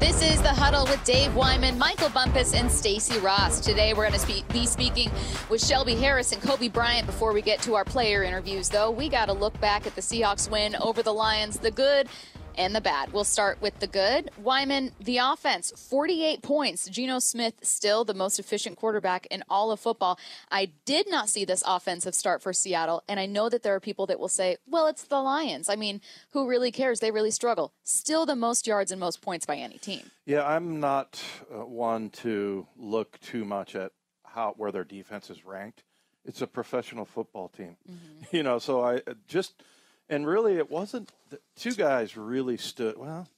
This is the huddle with Dave Wyman, Michael Bumpus, and Stacy Rost. Today we're going to be speaking with Shelby Harris and Coby Bryant. Before we get to our player interviews, though, we got to look back at the Seahawks win over the Lions, the good and the bad. We'll start with the good. Wyman, the offense, 48 points. Geno Smith, still the most efficient quarterback in all of football. I did not see this offensive start for Seattle, and I know that there are people that will say, well, it's the Lions. I mean, who really cares? They really struggle. Still the most yards and most points by any team. Yeah, I'm not uh, one to look too much at how where their defense is ranked. It's a professional football team. Mm-hmm. You know, so I uh, just – and really, it wasn't the two guys really stood. Well,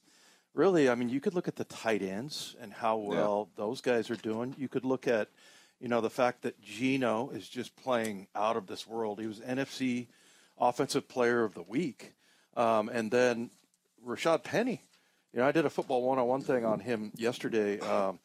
really, I mean, you could look at the tight ends and how well yeah. those guys are doing. You could look at, you know, the fact that Geno is just playing out of this world. He was NFC Offensive Player of the Week, um, and then Rashad Penny. You know, I did a football one-on-one thing on him yesterday. Um,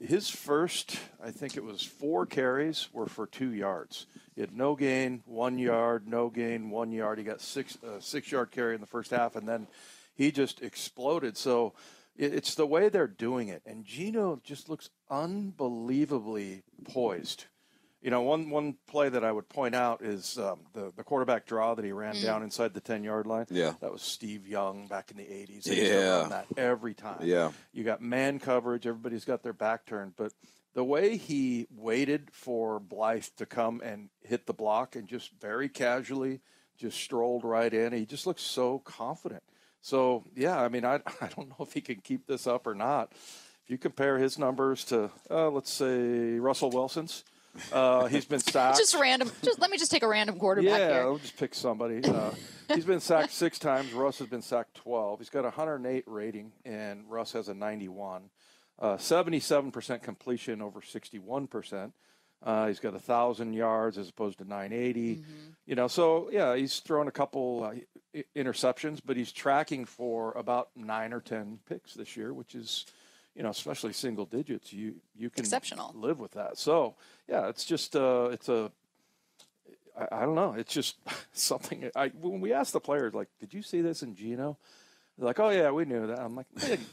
his first, I think it was four carries were for two yards. He had no gain, one yard, no gain, one yard. He got six uh, six yard carry in the first half, and then he just exploded. So it, it's the way they're doing it, and Geno just looks unbelievably poised you know, one one play that I would point out is um, the the quarterback draw that he ran mm. down inside the ten yard line. Yeah, that was Steve Young back in the eighties. Yeah, that every time. Yeah, you got man coverage. Everybody's got their back turned, but the way he waited for Blythe to come and hit the block and just very casually just strolled right in. He just looks so confident. So yeah, I mean, I I don't know if he can keep this up or not. If you compare his numbers to, uh, let's say, Russell Wilson's uh, he's been sacked. just random. Just let me just take a random quarterback yeah, here. I'll just pick somebody. Uh, he's been sacked six times. Russ has been sacked twelve. He's got a 108 rating, and Russ has a 91. Uh, 77% completion over 61%. Uh, he's got a thousand yards as opposed to 980. Mm-hmm. You know, so yeah, he's thrown a couple uh, interceptions, but he's tracking for about nine or ten picks this year, which is you know, especially single digits, you you can Exceptional. live with that. So yeah, it's just uh, it's a I, I don't know, it's just something. I when we ask the players like, did you see this in Geno? They're like, oh yeah, we knew that. I'm like,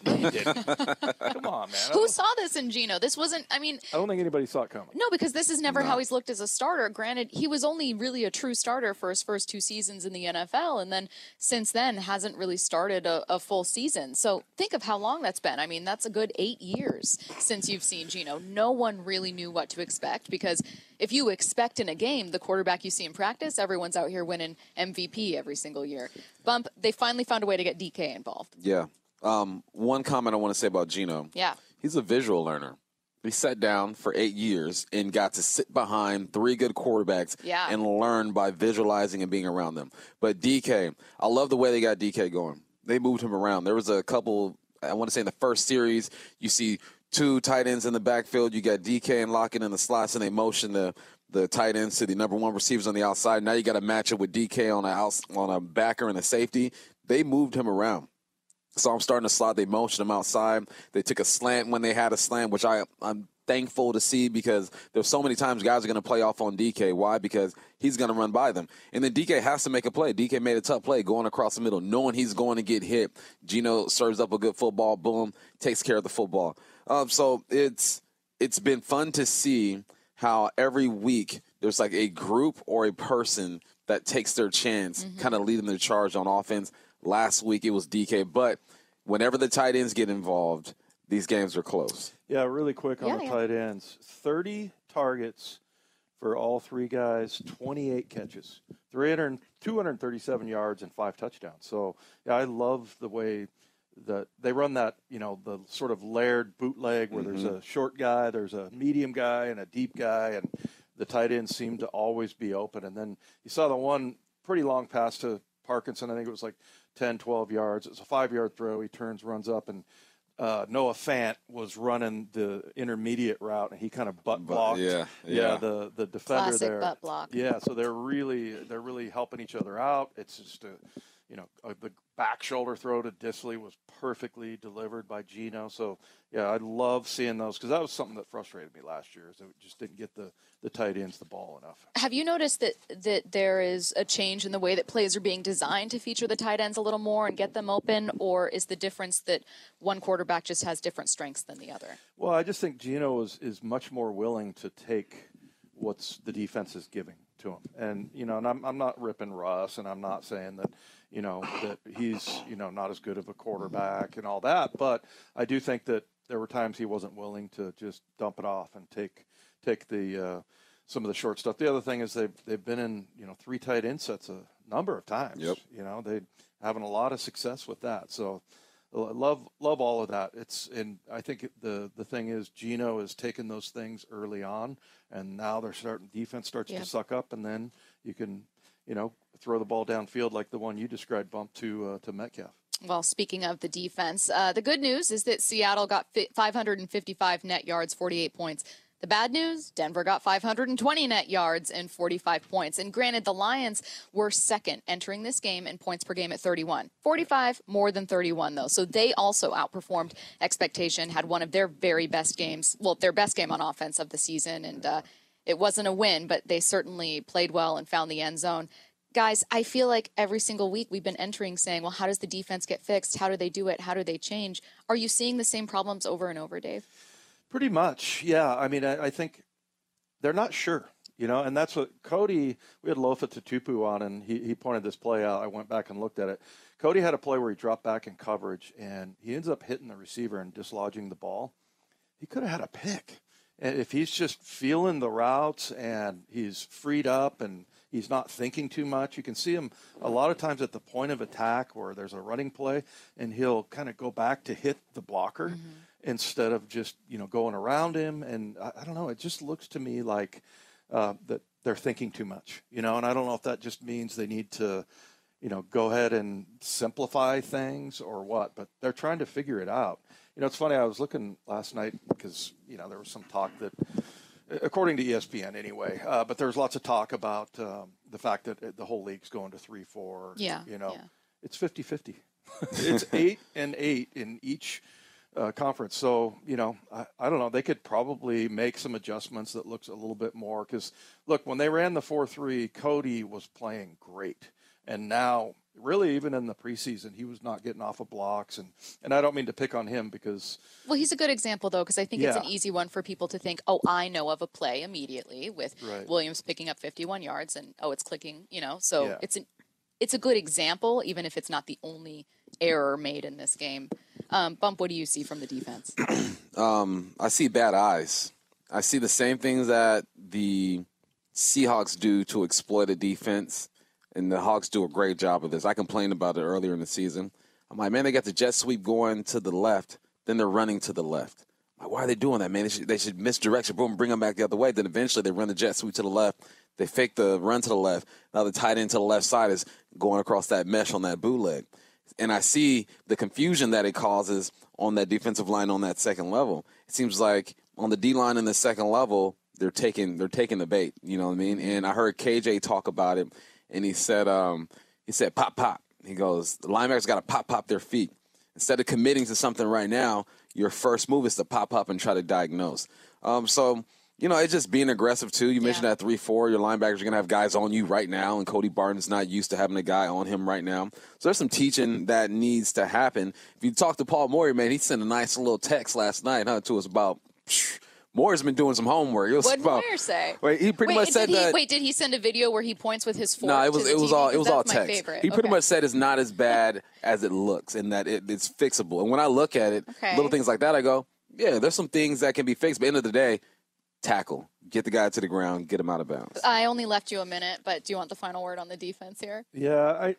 no, you didn't. Come on, man. Who saw this in Geno? This wasn't. I mean, I don't think anybody saw it coming. No, because this is never no. how he's looked as a starter. Granted, he was only really a true starter for his first two seasons in the NFL, and then since then hasn't really started a, a full season. So think of how long that's been. I mean, that's a good eight years since you've seen Geno. No one really knew what to expect because if you expect in a game the quarterback you see in practice, everyone's out here winning MVP every single year. Bump, they finally found a way to get DK involved. Yeah. Um, one comment I want to say about Geno. Yeah. He's a visual learner. He sat down for eight years and got to sit behind three good quarterbacks yeah. and learn by visualizing and being around them. But DK, I love the way they got DK going. They moved him around. There was a couple, I want to say in the first series, you see two tight ends in the backfield. You got DK and Lockett in the slots, and they motion the the tight ends to the number one receivers on the outside. Now you got to match it with DK on a out, on a backer and a safety. They moved him around. So I'm starting to slide. They motioned him outside. They took a slant when they had a slant, which I I'm thankful to see because there's so many times guys are going to play off on DK. Why? Because he's going to run by them. And then DK has to make a play. DK made a tough play going across the middle, knowing he's going to get hit. Geno serves up a good football, boom, takes care of the football. Um, so it's it's been fun to see how every week there's like a group or a person that takes their chance, mm-hmm. kind of leading the charge on offense. Last week it was DK, but whenever the tight ends get involved, these games are close. Yeah, really quick on yeah, the yeah. tight ends 30 targets for all three guys, 28 catches, 300, 237 yards, and five touchdowns. So, yeah, I love the way that they run that, you know, the sort of layered bootleg where mm-hmm. there's a short guy, there's a medium guy, and a deep guy, and the tight ends seem to always be open. And then you saw the one pretty long pass to Parkinson. I think it was like 10, 12 yards. It was a five yard throw. He turns, runs up, and uh, Noah Fant was running the intermediate route, and he kind of butt blocked. Yeah, yeah, yeah, the the defender Classic there. butt block. Yeah, so they're really they're really helping each other out. It's just a you know, uh, the back shoulder throw to Dissly was perfectly delivered by Geno. So, yeah, I love seeing those because that was something that frustrated me last year is we just didn't get the, the tight ends the ball enough. Have you noticed that, that there is a change in the way that plays are being designed to feature the tight ends a little more and get them open? Or is the difference that one quarterback just has different strengths than the other? Well, I just think Geno is, is much more willing to take what's the defense is giving to him. And, you know, and I'm, I'm not ripping Russ and I'm not saying that – you know that he's you know not as good of a quarterback and all that. But I do think that there were times he wasn't willing to just dump it off and take take the uh, some of the short stuff. The other thing is they've they've been in you know three tight end sets a number of times. Yep. You know they having a lot of success with that. So I love love all of that. It's and I think the the thing is Geno has taken those things early on, and now they're starting defense starts to suck up, and then you can you know, throw the ball downfield like the one you described, bump to uh, to Metcalf. Well, speaking of the defense, uh, the good news is that Seattle got 555 net yards, 48 points. The bad news Denver got 520 net yards and 45 points. And granted, the Lions were second entering this game in points per game at 31. 45 more than 31, though. So they also outperformed expectation, had one of their very best games, well, their best game on offense of the season. And, uh, it wasn't a win, but they certainly played well and found the end zone. Guys, I feel like every single week we've been entering saying, well, how does the defense get fixed? How do they do it? How do they change? Are you seeing the same problems over and over, Dave? Pretty much, yeah. I mean, I, I think they're not sure, you know, and that's what Cody, we had Lofa Tatupu on, and he, he pointed this play out. I went back and looked at it. Cody had a play where he dropped back in coverage, and he ends up hitting the receiver and dislodging the ball. He could have had a pick and if he's just feeling the routes and he's freed up and he's not thinking too much, you can see him a lot of times at the point of attack where there's a running play and he'll kind of go back to hit the blocker mm-hmm. instead of just, you know, going around him. And I, I don't know, it just looks to me like uh, that they're thinking too much, you know, and I don't know if that just means they need to, you know, go ahead and simplify things or what, but they're trying to figure it out. You know, it's funny. I was looking last night because you know there was some talk that, according to ESPN anyway, uh, but there's lots of talk about um, the fact that the whole league's going to three four. Yeah. You know, yeah. it's 50-50. it's eight and eight in each. Uh, conference. So, you know, I, I, don't know. They could probably make some adjustments that looks a little bit more. Because, look, when they ran the 4 3, Cody was playing great. And now really even in the preseason he was not getting off of blocks and and I don't mean to pick on him because well he's a good example though because I think yeah. it's an easy one for people to think oh I know of a play immediately with right. Williams picking up 51 yards and oh it's clicking you know so yeah. it's an it's a good example even if it's not the only error made in this game um, bump what do you see from the defense um, I see bad eyes I see the same things that the Seahawks do to exploit a defense and the Hawks do a great job of this. I complained about it earlier in the season. I'm like, man, they got the jet sweep going to the left, then they're running to the left. Like, why are they doing that, man? They should, they should misdirect, boom, bring them back the other way. Then eventually they run the jet sweep to the left. They fake the run to the left. Now the tight end to the left side is going across that mesh on that bootleg. And I see the confusion that it causes on that defensive line on that second level. It seems like on the D line in the second level, they're taking they're taking the bait. You know what I mean? And I heard KJ talk about it and he said, um, he said, pop, pop. He goes, the linebackers got to pop, pop their feet. Instead of committing to something right now, your first move is to pop up and try to diagnose. Um, so, you know, it's just being aggressive too. You mentioned that three four. Your linebackers are gonna have guys on you right now, and Cody Barton's not used to having a guy on him right now. So there's some teaching that needs to happen. If you talk to Paul Moyer, man, he sent a nice little text last night, huh, to us about. Psh, Moyer's been doing some homework. What did Moyer say? Wait, he pretty wait, much said he, that. Wait, did he send a video where he points with his fork? No, it was it was TV? all it was all text. He pretty okay. much said it's not as bad as it looks, and that it, it's fixable. And when I look at it, okay. little things like that, I go, yeah, there's some things that can be fixed. But the end of the day, tackle, get the guy to the ground, get him out of bounds. I only left you a minute, but do you want the final word on the defense here? Yeah, I.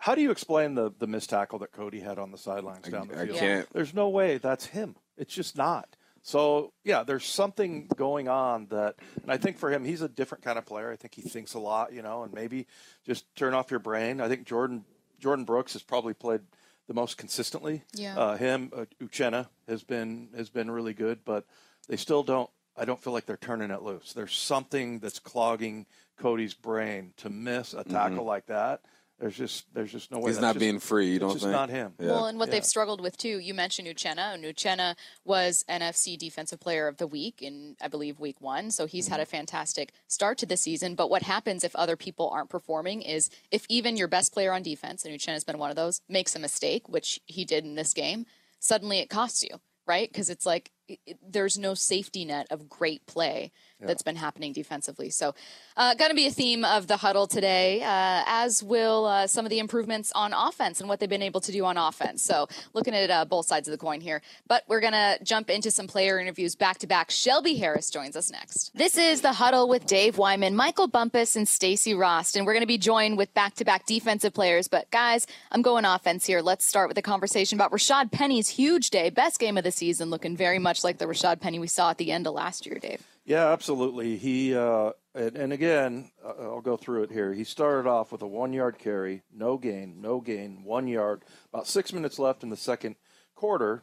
How do you explain the the missed tackle that Cody had on the sidelines down the field? I can't. There's no way that's him. It's just not. So yeah, there's something going on that, and I think for him, he's a different kind of player. I think he thinks a lot, you know, and maybe just turn off your brain. I think Jordan Jordyn Brooks has probably played the most consistently. Yeah. Uh, him, uh, Uchenna has been has been really good, but they still don't. I don't feel like they're turning it loose. There's something that's clogging Cody's brain to miss a tackle mm-hmm. like that. There's just there's just no way. He's That's not just- being free. You it's don't just think? not him. Yeah. Well, and what Yeah. they've struggled with too, you mentioned Uchenna. and Uchenna was NFC Defensive Player of the Week in, I believe, week one. So he's Mm-hmm. had a fantastic start to the season. But what happens if other people aren't performing is if even your best player on defense, and Uchenna's been one of those, makes a mistake, which he did in this game, suddenly it costs you, right? Because it's like it, it- there's no safety net of great play that's been happening defensively. So, uh, going to be a theme of the huddle today, uh, as will uh, some of the improvements on offense and what they've been able to do on offense. So, looking at uh, both sides of the coin here. But we're going to jump into some player interviews back to back. Shelby Harris joins us next. This is the huddle with Dave Wyman, Michael Bumpus, and Stacy Rost. And we're going to be joined with back to back defensive players. But, guys, I'm going offense here. Let's start with a conversation about Rashad Penny's huge day, best game of the season, looking very much like the Rashad Penny we saw at the end of last year, Dave. Yeah, absolutely. He uh, and, and again, uh, I'll go through it here. He started off with a one-yard carry, no gain, no gain, one yard. About six minutes left in the second quarter,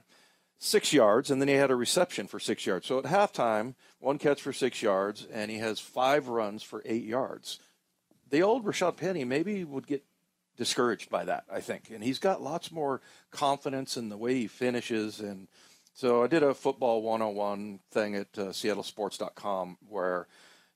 six yards, and then he had a reception for six yards. So at halftime, one catch for six yards, and he has five runs for eight yards. The old Rashad Penny maybe would get discouraged by that, I think. And he's got lots more confidence in the way he finishes. And so I did a football 101 thing at uh, seattlesports.com where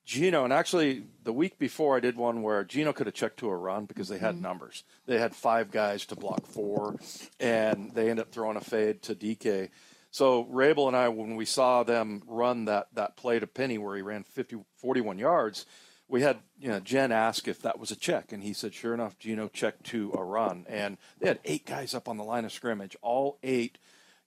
Geno, and actually the week before I did one where Geno could have checked to a run because they had numbers. They had five guys to block four, and they ended up throwing a fade to DK. So Raible and I, when we saw them run that, that play to Penny where he ran 50, 41 yards, we had you know Jen ask if that was a check, and he said, sure enough, Geno checked to a run, and they had eight guys up on the line of scrimmage, all eight,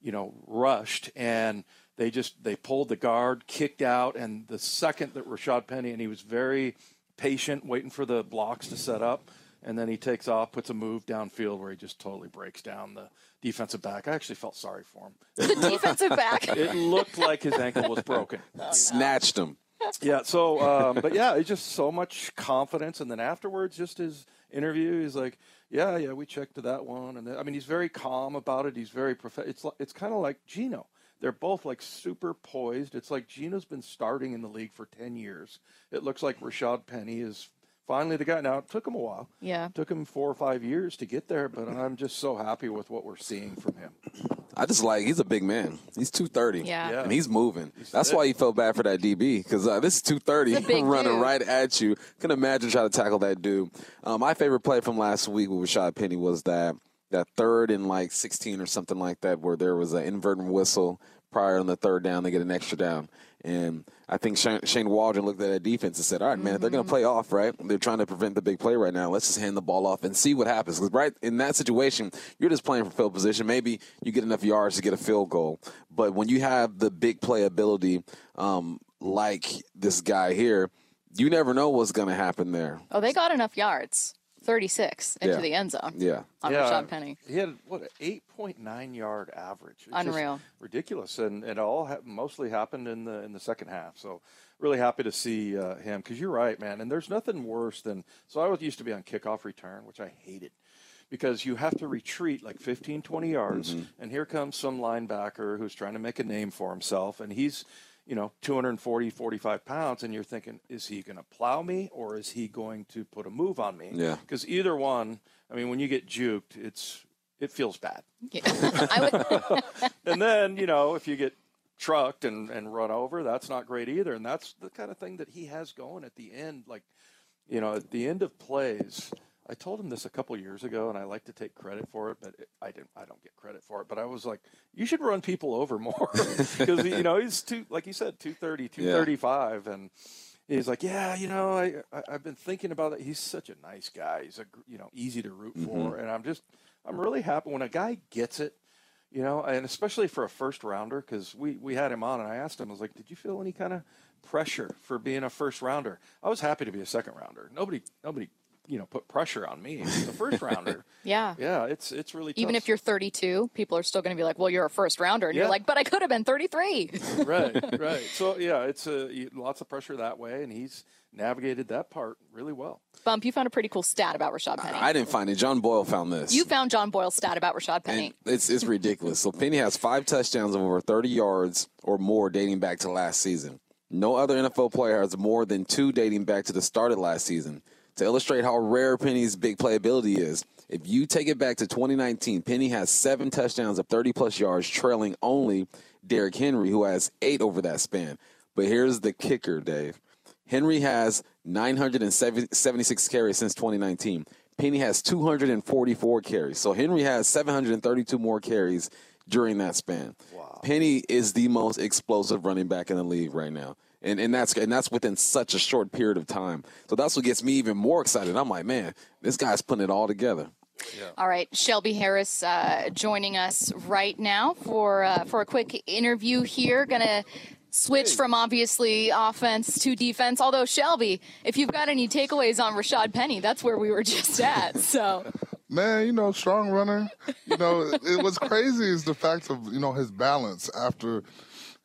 you know, rushed, and they just they pulled the guard, kicked out, and the second that Rashad Penny, and he was very patient, waiting for the blocks to set up, and then he takes off, puts a move downfield where he just totally breaks down the defensive back. I actually felt sorry for him. The defensive back. It looked like his ankle was broken. Snatched him. Yeah. So, um, but yeah, it's just so much confidence, and then afterwards, just his interview, he's like, "Yeah, yeah, we checked to that one," and I mean, he's very calm about it. He's very prof- It's li- it's kind of like Geno. They're both like super poised. It's like Geno's been starting in the league for ten years. It looks like Rashad Penny is finally the guy. Now it took him a while. Yeah. It took him four or five years to get there, but I'm just so happy with what we're seeing from him. I just like he's a big man. He's two thirty. Yeah. Yeah. and he's moving. That's thick. why you felt bad for that DB because uh, this is two thirty He's a big running dude. right at you. Can imagine trying to tackle that dude. Um, my favorite play from last week with Rashad Penny was that that third and like sixteen or something like that, where there was an inverted whistle prior on the third down. They get an extra down. And I think Shane, Shane Waldron looked at that defense and said, "All right, man, if they're going to play off, right? They're trying to prevent the big play right now. Let's just hand the ball off and see what happens." Because right in that situation, you're just playing for field position. Maybe you get enough yards to get a field goal, but when you have the big play ability, um, like this guy here, you never know what's going to happen there. Oh, they got enough yards. 36 into Yeah. the end zone Yeah. on Rashad Penny. He had what an 8.9 yard average. It's Unreal. ridiculous, and it all ha- mostly happened in the in the second half. So really happy to see uh, him because you're right, man. And there's nothing worse than so I was used to be on kickoff return, which I hated because you have to retreat like 15, 20 yards, and here comes some linebacker who's trying to make a name for himself, and he's you know 240 45 pounds and you're thinking is he going to plow me or is he going to put a move on me Yeah. because either one i mean when you get juked it's it feels bad Yeah. I would, and then you know if you get trucked and, and run over that's not great either and that's the kind of thing that he has going at the end like you know at the end of plays i told him this a couple years ago and i like to take credit for it but it, i didn't i don't get credit for it. But i was like you should run people over more. Because you know he's two like you said 230 235 and he's like yeah you know I, I i've been thinking about it. He's such a nice guy. He's a you know easy to root for mm-hmm. and i'm just i'm really happy. When a guy gets it you know, and especially for a first rounder, because we, we had him on, and I asked him, I was like, "Did you feel any kind of pressure for being a first rounder?" I was happy to be a second rounder. Nobody nobody you know put pressure on me. As a first rounder, yeah. yeah, it's it's really Even if you're 32, people are still going to be like, well, you're a first rounder. And you're like, but I could have been 33. right right. So yeah, it's a lots of pressure that way, and he's navigated that part really well. Bump, you found a pretty cool stat about Rashad Penny. I didn't find it. John Boyle found this. you found John Boyle's stat about Rashad Penny. And it's it's ridiculous. So Penny has five touchdowns of over 30 yards or more dating back to last season. No other NFL player has more than two dating back to the start of last season. To illustrate how rare Penny's big playability is. If you take it back to 2019, Penny has seven touchdowns of 30 plus yards, trailing only Derrick Henry, who has eight over that span. But here's the kicker, Dave. Henry has 976 carries since 2019. Penny has 244 carries. So Henry has 732 more carries during that span. Wow. Penny is the most explosive running back in the league right now. And, and that's and that's within such a short period of time. So that's what gets me even more excited. I'm like, man, this guy's putting it all together. Yeah. All right, Shelby Harris uh, joining us right now for uh, for a quick interview here. Gonna switch from obviously offense to defense. Although Shelby, if you've got any takeaways on Rashad Penny, that's where we were just at. So. Man, you know, strong runner. You know, it was crazy is the fact of you know his balance after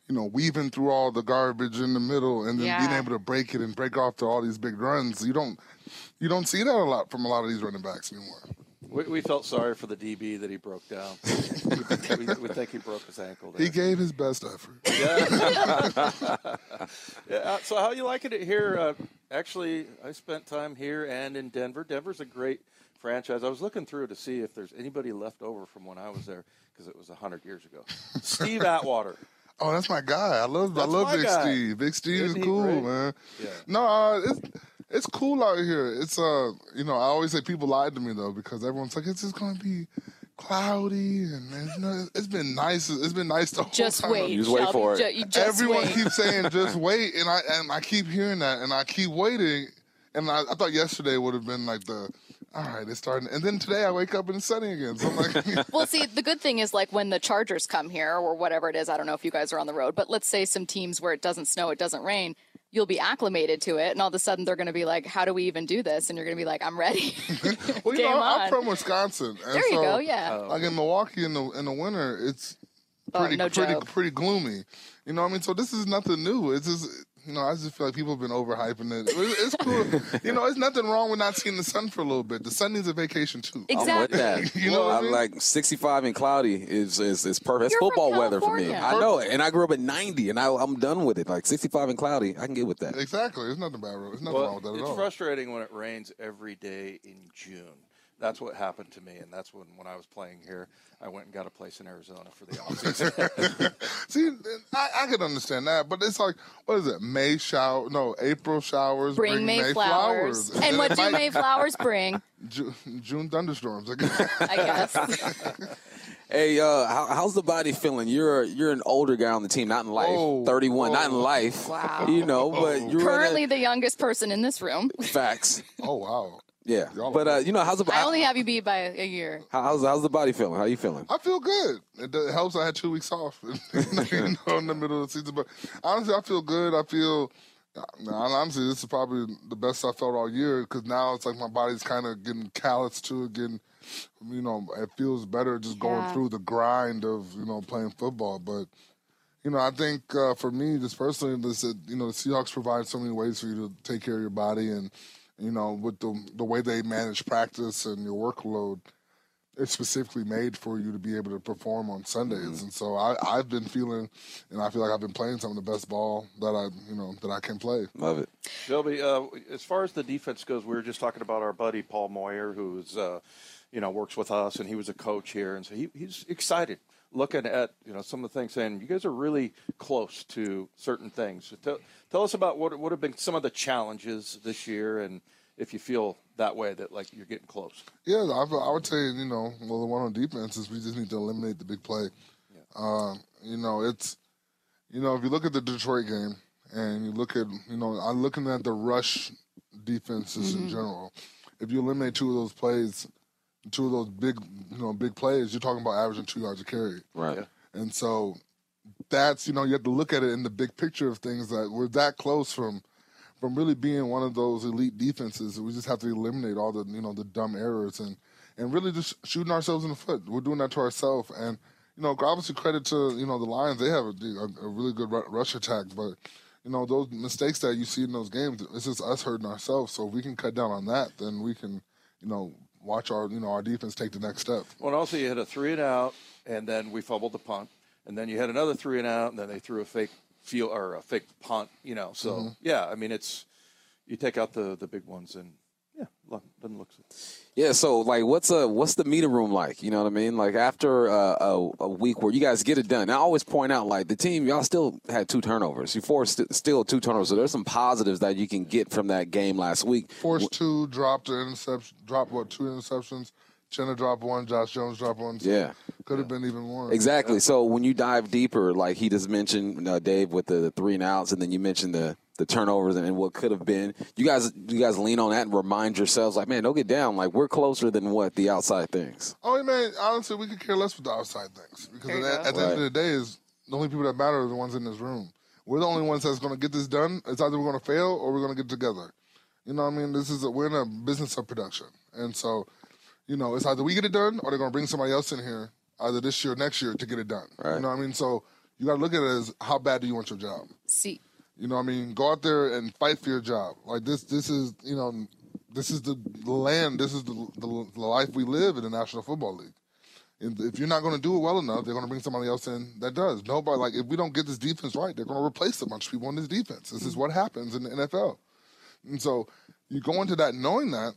you know, weaving through all the garbage in the middle and then yeah. being able to break it and break off to all these big runs. You don't you don't see that a lot from a lot of these running backs anymore. We, we felt sorry for the DB that he broke down. we, we, we, think he broke his ankle. There. He gave his best effort. Yeah. yeah. So how you liking it here? Uh, actually, I spent time here and in Denver. Denver's a great franchise. I was looking through to see if there's anybody left over from when I was there because it was hundred years ago. Steve Atwater. Oh, that's my guy. I love that's I love Big guy. Steve. Big Steve Isn't is cool, great? man. Yeah. No, uh, it's it's cool out here. It's uh, you know, I always say people lied to me though because everyone's like, it's just gonna be cloudy and, and you know, it's been nice. It's been nice the whole just time. Wait, just wait for it. Ju- Everyone wait. keeps saying just wait, and I and I keep hearing that, and I keep waiting, and I, I thought yesterday would have been like the all right, it's starting. And then today I wake up and it's sunny again. So I'm like, well, see, the good thing is like when the Chargers come here or whatever it is. I don't know if you guys are on the road, but let's say some teams where it doesn't snow, it doesn't rain. You'll be acclimated to it, and all of a sudden they're going to be like, "How do we even do this?" And you're going to be like, "I'm ready." well, you know, I'm from Wisconsin. there you so, go. Yeah. Oh. Like in Milwaukee in the in the winter, it's oh, pretty oh, no pretty joke. pretty gloomy. You know, what I mean, so this is nothing new. It's just you know, I just feel like people have been overhyping it. It's cool. you know, there's nothing wrong with not seeing the sun for a little bit. The sun needs a vacation too. Exactly. I'm with that. you know, I'm mean? like 65 and cloudy is is, is perfect. It's football weather for me. I know it, and I grew up at 90, and I, am done with it. Like 65 and cloudy, I can get with that. Exactly. There's nothing bad. There's nothing well, wrong with that at all. It's frustrating when it rains every day in June that's what happened to me, and that's when when I was playing here, I went and got a place in Arizona for the offseason. See, I, I can understand that, but it's like, what is it? May shower? No, April showers bring, bring May, May flowers. flowers. And what do May flowers bring? June, June thunderstorms. I guess. Hey, uh, how, how's the body feeling? You're you're an older guy on the team, not in life. Oh, 31, oh. not in oh. life. Wow. You know, but you're currently a, the youngest person in this room. Facts. Oh wow. Yeah, but uh, you know, how's the? I only have you beat by a year. How's how's the body feeling? How you feeling? I feel good. It, it helps. I had two weeks off, you know, in the middle of the season. But honestly, I feel good. I feel. Honestly, this is probably the best I felt all year because now it's like my body's kind of getting callous to it, getting, you know, it feels better just going yeah. through the grind of you know playing football. But you know, I think uh, for me, just personally, this you know, the Seahawks provide so many ways for you to take care of your body and you know, with the the way they manage practice and your workload, it's specifically made for you to be able to perform on Sundays. Mm-hmm. And so I, I've been feeling, and I feel like I've been playing some of the best ball that I, you know, that I can play. Love it. Shelby, uh, as far as the defense goes, we were just talking about our buddy Paul Moyer, who's, uh, you know, works with us, and he was a coach here, and so he, he's excited looking at you know some of the things saying you guys are really close to certain things. So tell, tell us about what would have been some of the challenges this year, and if you feel that way that like you're getting close. Yeah, I, I would say you know well the one on defense is we just need to eliminate the big play. Yeah. Um, you know it's you know if you look at the Detroit game and you look at you know I'm looking at the rush defenses mm-hmm. in general. If you eliminate two of those plays, two of those big, you know, big plays, you're talking about averaging two yards a carry. Right. Yeah. And so that's, you know, you have to look at it in the big picture of things that we're that close from from really being one of those elite defenses. We just have to eliminate all the, you know, the dumb errors and and really just shooting ourselves in the foot. We're doing that to ourselves and you know, obviously credit to, you know, the Lions. They have a, a, really good rush attack, but you know, those mistakes that you see in those games, it's just us hurting ourselves. So if we can cut down on that, then we can, you know, watch our you know our defense take the next step. Well, also you hit a three and out, and then we fumbled the punt, and then you had another three and out, and then they threw a fake field or a fake punt. You know, so mm-hmm. yeah, I mean it's you take out the the big ones and. Yeah, Look, doesn't look. So. Yeah, so like, what's a what's the meeting room like? You know what I mean? Like after uh, a, a week where you guys get it done. I always point out like the team, y'all still had two turnovers. You forced st- still two turnovers. So there's some positives that you can get from that game last week. Forced two, dropped an interception, dropped what two interceptions. Chenna dropped one, Josh Jones dropped one. So Yeah. could have been even more. Exactly. So when you dive deeper, like he just mentioned, uh, Dave, with the, the three and outs, and then you mentioned the the turnovers and, and what could have been. You guys, you guys lean on that and remind yourselves, like, man, don't get down. Like we're closer than what the outside thinks. Oh man, honestly, we could care less with the outside things because at, at the end of the day, is the only people that matter are the ones in this room. We're the only ones that's going to get this done. It's either we're going to fail or we're going to get together. You know what I mean? This is a, we're in a business of production, and so you know it's either we get it done or they're going to bring somebody else in here either this year or next year to get it done. Right. You know what I mean? So you got to look at it as how bad do you want your job? See, You know what I mean? Go out there and fight for your job. Like this, this is you know, this is the land. This is the, the, the life we live in the National Football League. And if you're not going to do it well enough, they're going to bring somebody else in that does. Nobody like if we don't get this defense right, they're going to replace a bunch of people in this defense. This is mm-hmm. what happens in the NFL. And so you go into that knowing that,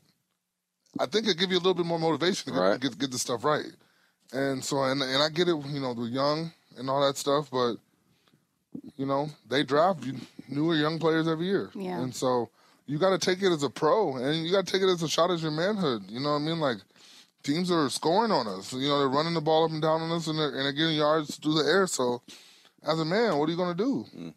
I think it give you a little bit more motivation to get, Right. get get this stuff right. And so and and I get it, you know, we're young and all that stuff, but you know, they draft newer young players every year. Yeah. And so you got to take it as a pro and you got to take it as a shot at your manhood. You know what I mean? Like teams are scoring on us. You know, they're running the ball up and down on us and they're, and they're getting yards through the air. So as a man, what are you going to do? Mm.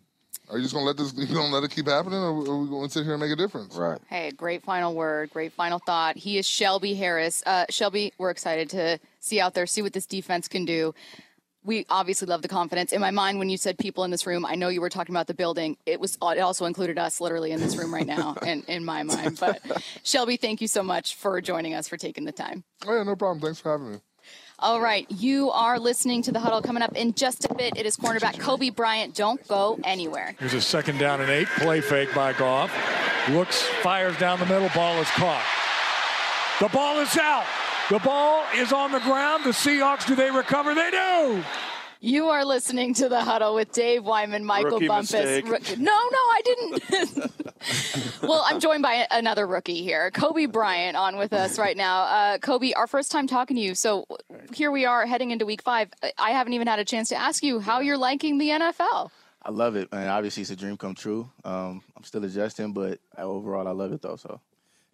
Are you just going to let this, you going to let it keep happening or are we going to sit here and make a difference? Right. Hey, great final word, great final thought. He is Shelby Harris. Uh, Shelby, we're excited to see out there, see what this defense can do. We obviously love the confidence. In my mind, when you said people in this room, I know you were talking about the building. It was it also included us, literally in this room right now, in, in my mind. But Shelby, thank you so much for joining us, for taking the time. Oh, yeah, no problem. Thanks for having me. All right, you are listening to the huddle coming up in just a bit. It is cornerback Coby Bryant. Don't go anywhere. Here's a second down and eight. Play fake by Goff. Looks, fires down the middle. Ball is caught. The ball is out. The ball is on the ground. The Seahawks, do they recover? They do. You are listening to the huddle with Dave Wyman, Michael Rookie Bumpus. mistake. Rook- no, no, I didn't. well, I'm joined by another rookie here, Coby Bryant, on with us right now. Uh, Coby, our first time talking to you. So here we are heading into week five. I haven't even had a chance to ask you how you're liking the NFL. I love it, and Obviously, it's a dream come true. Um, I'm still adjusting, but overall, I love it though. So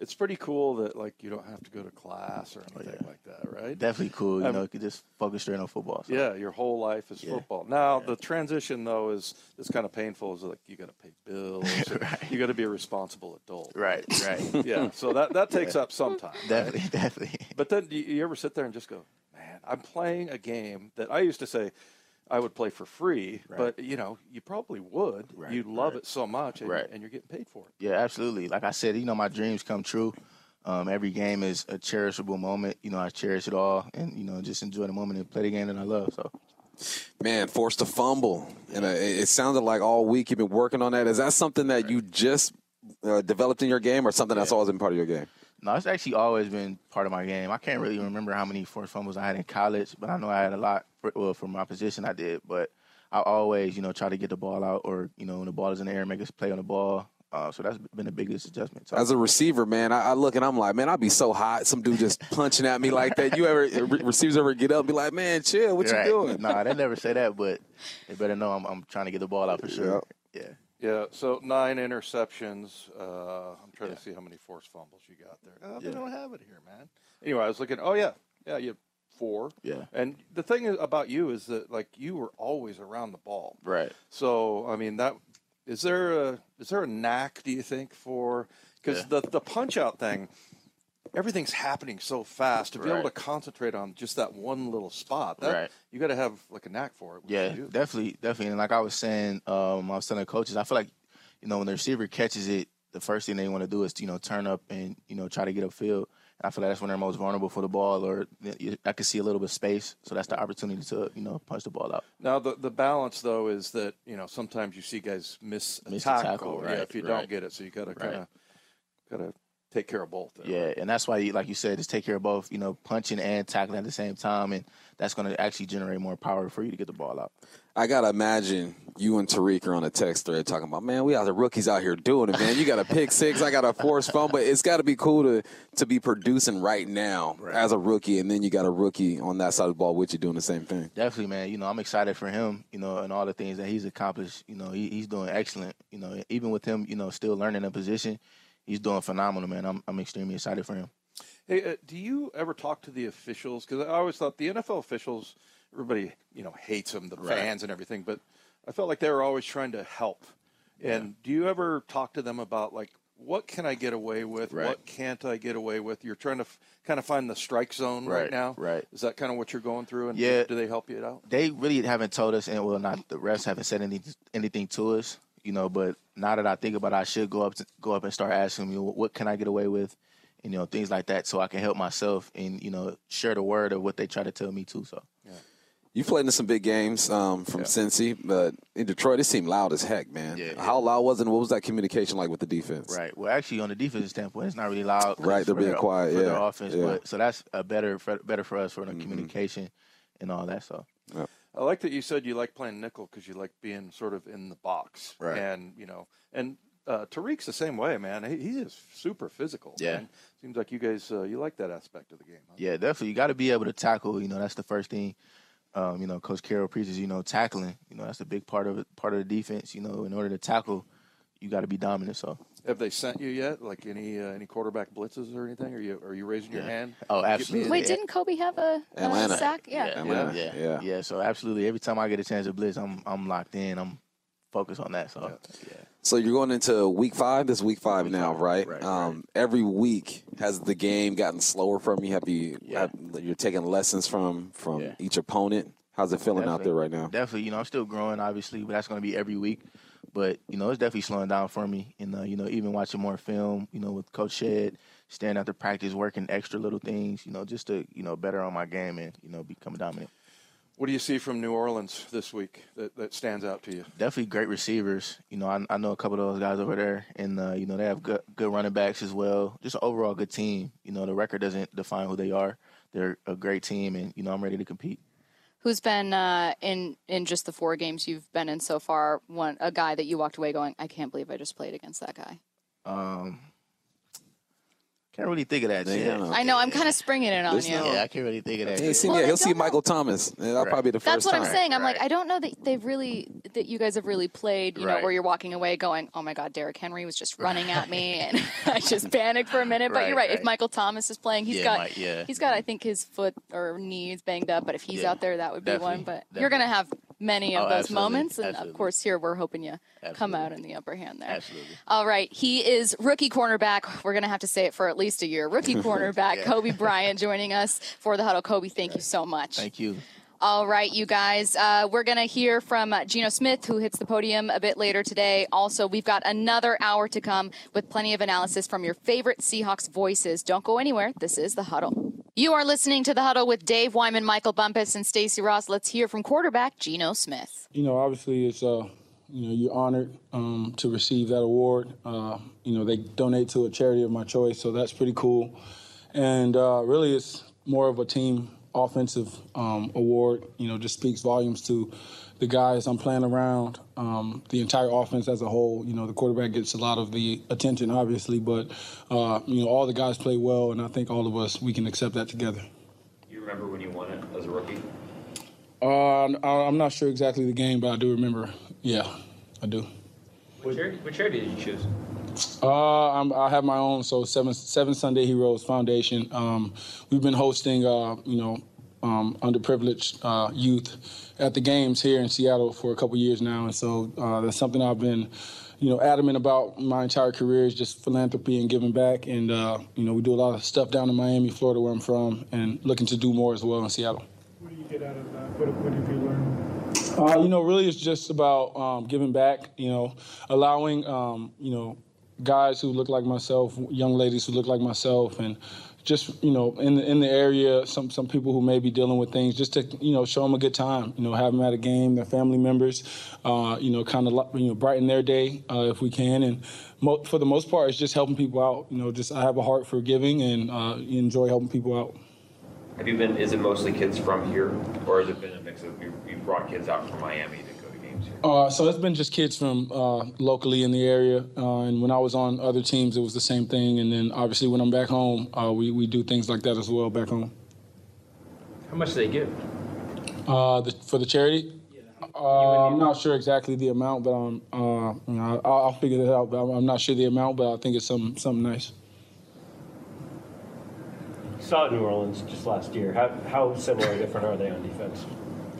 It's pretty cool that like you don't have to go to class or anything like that, right? definitely cool. You Um, know, you could just focus straight on football. So. Yeah, your whole life is Yeah. football. Now the transition though is is kind of painful. Is like you got to pay bills. Right. You got to be a responsible adult. Right, right. Yeah. So that that takes up some time. right? definitely, definitely. But then do you, you ever sit there and just go, man, I'm playing a game that I used to say I would play for free, Right. but you know, you probably would. Right, you love right. it so much, and, Right. and you're getting paid for it. Yeah, absolutely. Like I said, you know, my dreams come true. Um, every game is a cherishable moment. You know, I cherish it all, and you know, just enjoy the moment and play the game that I love. So. Man, forced to fumble, and uh, it it sounded like all week you've been working on that. Is that something that you just uh, developed in your game, or something that's always been part of your game? No, it's actually always been part of my game. I can't really remember how many forced fumbles I had in college, but I know I had a lot. For, well, for my position, I did. But I always, you know, try to get the ball out, or you know, when the ball is in the air, make us play on the ball. Uh, so that's been the biggest adjustment. So, As a receiver, man, I, I look and I'm like, man, I'd be so hot. Some dude just punching at me like that. You ever re- receivers ever get up and be like, man, chill, what Right. you doing? Nah, they never say that, but they better know I'm, I'm trying to get the ball out for sure. Yeah. Yeah. So nine interceptions. Uh, I'm trying to see how many forced fumbles you got there. Oh, They don't have it here, man. Anyway, I was looking. Oh yeah, yeah, you have four. Yeah. And the thing about you is that like you were always around the ball. Right. So I mean that is there a is there a knack do you think for because Yeah. the the punch out thing everything's happening so fast to be able to concentrate on just that one little spot that Right. you got to have like a knack for it Yeah, definitely, definitely. And like I was saying, um, I was telling the coaches, I feel like, you know, when the receiver catches it, the first thing they want to do is, you know, turn up and, you know, try to get upfield. I feel like that's when they're most vulnerable for the ball, or I can see a little bit of space. So that's the opportunity to, you know, punch the ball out. Now the the balance though is that you know sometimes you see guys miss a Miss a tackle, tackle, yeah, if you right. don't get it, so you got to kind of got to take care of both. Yeah, and that's why, you, like you said, just take care of both. You know, punching and tackling at the same time, and that's going to actually generate more power for you to get the ball out. I gotta imagine you and Tariq are on a text thread talking about, man, we got the rookies out here doing it, man. You got a pick six, I got a forced fumble, but it's got to be cool to to be producing right now right. as a rookie, and then you got a rookie on that side of the ball with you doing the same thing. Definitely, man. You know, I'm excited for him. You know, and all the things that he's accomplished. You know, he, he's doing excellent. You know, even with him, you know, still learning a position, he's doing phenomenal, man. I'm I'm extremely excited for him. Hey, uh, do you ever talk to the officials? Because I always thought the NFL officials, everybody, you know, hates them, the right. fans and everything, but I felt like they were always trying to help. Yeah. And do you ever talk to them about like what can I get away with? Right. What can't I get away with? You're trying to f- kind of find the strike zone right, right, now. Right. Is that kind of what you're going through? And yeah. Do they help you out? They really haven't told us, and well, not the refs haven't said any, anything to us. You know, but now that I think about it, I should go up to, go up and start asking you, what can I get away with? And, you know, things like that, so I can help myself and you know share the word of what they try to tell me too. So. Yeah. You played in some big games um, from yeah. Cincy, but in Detroit, it seemed loud as heck, man. Yeah, How loud was it? And what was that communication like with the defense? Right. Well, actually, on the defensive standpoint, it's not really loud. Right, they're being their, quiet. For yeah. their offense, yeah. but so that's a better better for us for the mm-hmm. communication and all that. So. Yeah. I like that you said you like playing nickel because you like being sort of in the box, right? And you know, and uh, Tariq's the same way, man. He, he's just super physical. Yeah, man. seems like you guys uh, you like that aspect of the game. Huh? Yeah, definitely. You got to be able to tackle. You know, that's the first thing um, you know, Coach Carroll preaches, you know, tackling. You know, that's a big part of it, part of the defense. You know, in order to tackle, you got to be dominant. So, have they sent you yet? Like any uh, any quarterback blitzes or anything? Are you are you raising your hand? Oh, absolutely. Wait, didn't Coby have a, a sack? Yeah. Yeah. Atlanta. yeah, yeah, yeah, So absolutely, every time I get a chance to blitz, I'm I'm locked in. I'm focused on that. So, yeah. So you're going into week five. This week five week now, five. right? Right, um, right? Every week has the game gotten slower from you? Have you? Yeah. Have, you're taking lessons from from Yeah. each opponent. How's it feeling out there right now? Definitely, you know, I'm still growing, obviously, but that's going to be every week. But you know, it's definitely slowing down for me. And uh, you know, even watching more film, you know, with Coach Shed, staying after practice, working extra little things, you know, just to you know better on my game and you know become dominant. What do you see from New Orleans this week that, that stands out to you? Definitely great receivers. You know, I, I know a couple of those guys over there, and uh, you know they have good good running backs as well. Just an overall good team. You know, the record doesn't define who they are. They're a great team, and you know I'm ready to compete. Who's been uh, in in just the four games you've been in so far? One a guy that you walked away going, I can't believe I just played against that guy. Um, can't really think of that. They yet. don't. I know I'm kind of springing it on There's you. no- Yeah, I can't really think of that. He yet. seen, Well, yeah, I he'll see don't know. Michael Thomas. and That'll Right. probably be the That's first what time. I'm saying. I'm like, Right. I don't know that they've really that you guys have really played. You know, where you're walking away going, "Oh my God, Derrick Henry was just running at me," and I just panicked for a minute. But you're Right, right. If right. Michael Thomas is playing, he's Yeah, got Mike, yeah. he's got I think his foot or knees banged up. But if he's Yeah, out there, that would be one. definitely, But you're gonna have many of Oh, those absolutely, moments, and of course, here we're hoping you come out in the upper hand there. Absolutely. All right, he is rookie cornerback. We're gonna have to say it for at least a year. Rookie cornerback Yeah. Coby Bryant joining us for the huddle. Coby, thank you so much. Thank you. All right, you guys. Uh, we're going to hear from uh, Geno Smith, who hits the podium a bit later today. Also, we've got another hour to come with plenty of analysis from your favorite Seahawks voices. Don't go anywhere. This is The Huddle. You are listening to The Huddle with Dave Wyman, Michael Bumpus, and Stacy Rost. Let's hear from quarterback Geno Smith. You know, obviously, it's uh, you know, you're honored um, to receive that award. Uh, you know, they donate to a charity of my choice, so that's pretty cool. And uh, really, it's more of a team offensive um, award. You know, just speaks volumes to the guys I'm playing around, um, the entire offense as a whole. You know, the quarterback gets a lot of the attention, obviously, but uh, you know, all the guys play well, and I think all of us we can accept that together. You remember when you won it as a rookie? Uh, I'm not sure exactly the game, but I do remember. Yeah, I do. Which charity, which did you choose? Uh, I'm, I have my own. So seven Seven Sunday Heroes Foundation. Um, we've been hosting, uh, you know, um, underprivileged uh, youth at the games here in Seattle for a couple years now, and so uh, that's something I've been, you know, adamant about my entire career is just philanthropy and giving back. And uh, you know, we do a lot of stuff down in Miami, Florida, where I'm from, and looking to do more as well in Seattle. What do you get out of that? What, what have you learned? Uh, you know, really, it's just about um, giving back. You know, allowing um, you know guys who look like myself, young ladies who look like myself, and just you know in the in the area, some some people who may be dealing with things, just to you know show them a good time. You know, have them at a game, their family members. Uh, you know, kind of you know brighten their day uh, if we can, and mo- for the most part, it's just helping people out. You know, just I have a heart for giving and uh, enjoy helping people out. Have you been? Is it mostly kids from here, or has it been a mix of you, you brought kids out from Miami to go to games here? Uh, so it's been just kids from uh, locally in the area, uh, and when I was on other teams, it was the same thing. And then obviously when I'm back home, uh, we we do things like that as well back home. How much do they give? Uh, the, for the charity, uh, I'm not sure exactly the amount, but um, uh, you know, I'll, I'll figure that out. But I'm, I'm not sure the amount, but I think it's some something nice. saw New Orleans just last year. How, how similar or different are they on defense?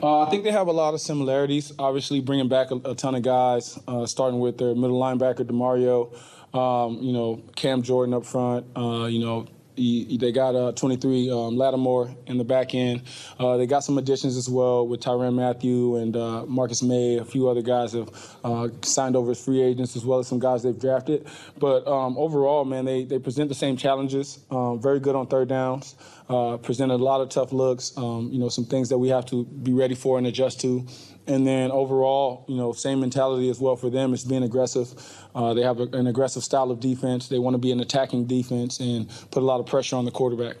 Uh, I think they have a lot of similarities. Obviously, bringing back a, a ton of guys, uh, starting with their middle linebacker Demario, um, you know Cam Jordan up front. Uh, you know he, they got uh, 23 um, Lattimore in the back end. Uh, they got some additions as well with Tyrann Mathieu and uh, Marcus Maye. A few other guys have uh, signed over as free agents as well as some guys they've drafted. But um, overall, man, they, they present the same challenges. Um, very good on third downs. Uh, presented a lot of tough looks. Um, you know, some things that we have to be ready for and adjust to. And then overall, you know, same mentality as well for them It's being aggressive. Uh, they have a, an aggressive style of defense. They want to be an attacking defense and put a lot of pressure on the quarterback.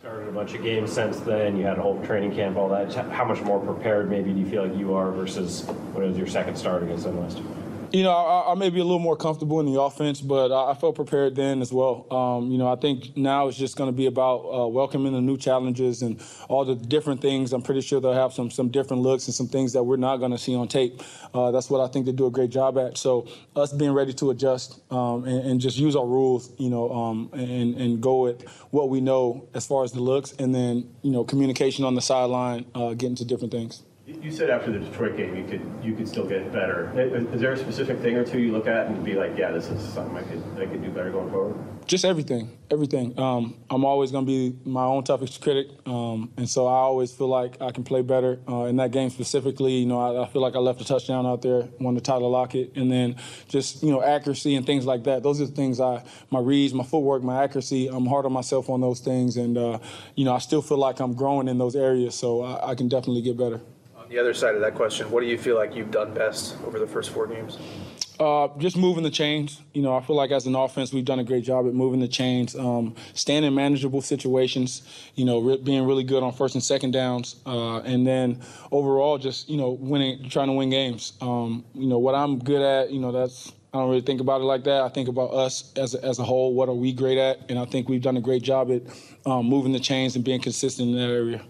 Started a bunch of games since then. You had a whole training camp, all that. How much more prepared, maybe, do you feel like you are versus when was your second start against them last year? You know, I, I, may be a little more comfortable in the offense, but I, I felt prepared then as well. Um, you know, I think now it's just going to be about uh, welcoming the new challenges and all the different things. I'm pretty sure they'll have some some different looks and some things that we're not going to see on tape. Uh, that's what I think they do a great job at. So us being ready to adjust um, and, and, just use our rules, you know, um, and and go with what we know as far as the looks, and then you know, communication on the sideline, uh, getting to different things. You said after the Detroit game you could you could still get better. Is there a specific thing or two you look at and be like, yeah, this is something I could I could do better going forward? Just everything, everything. Um, I'm always going to be my own toughest critic, um, and so I always feel like I can play better. Uh, in that game specifically, you know, I, I, feel like I left a touchdown out there, won the Tyler Lockett, and then just you know accuracy and things like that. Those are the things I my reads, my footwork, my accuracy. I'm hard on myself on those things, and uh, you know I still feel like I'm growing in those areas, so I, I can definitely get better the other side of that question, what do you feel like you've done best over the first four games? Uh, just moving the chains. You know, I feel like as an offense, we've done a great job at moving the chains, um, staying in manageable situations. You know, re- being really good on first and second downs, uh, and then overall, just you know, winning, trying to win games. Um, you know, what I'm good at. You know, that's I don't really think about it like that. I think about us as a, as a whole. What are we great at? And I think we've done a great job at um, moving the chains and being consistent in that area.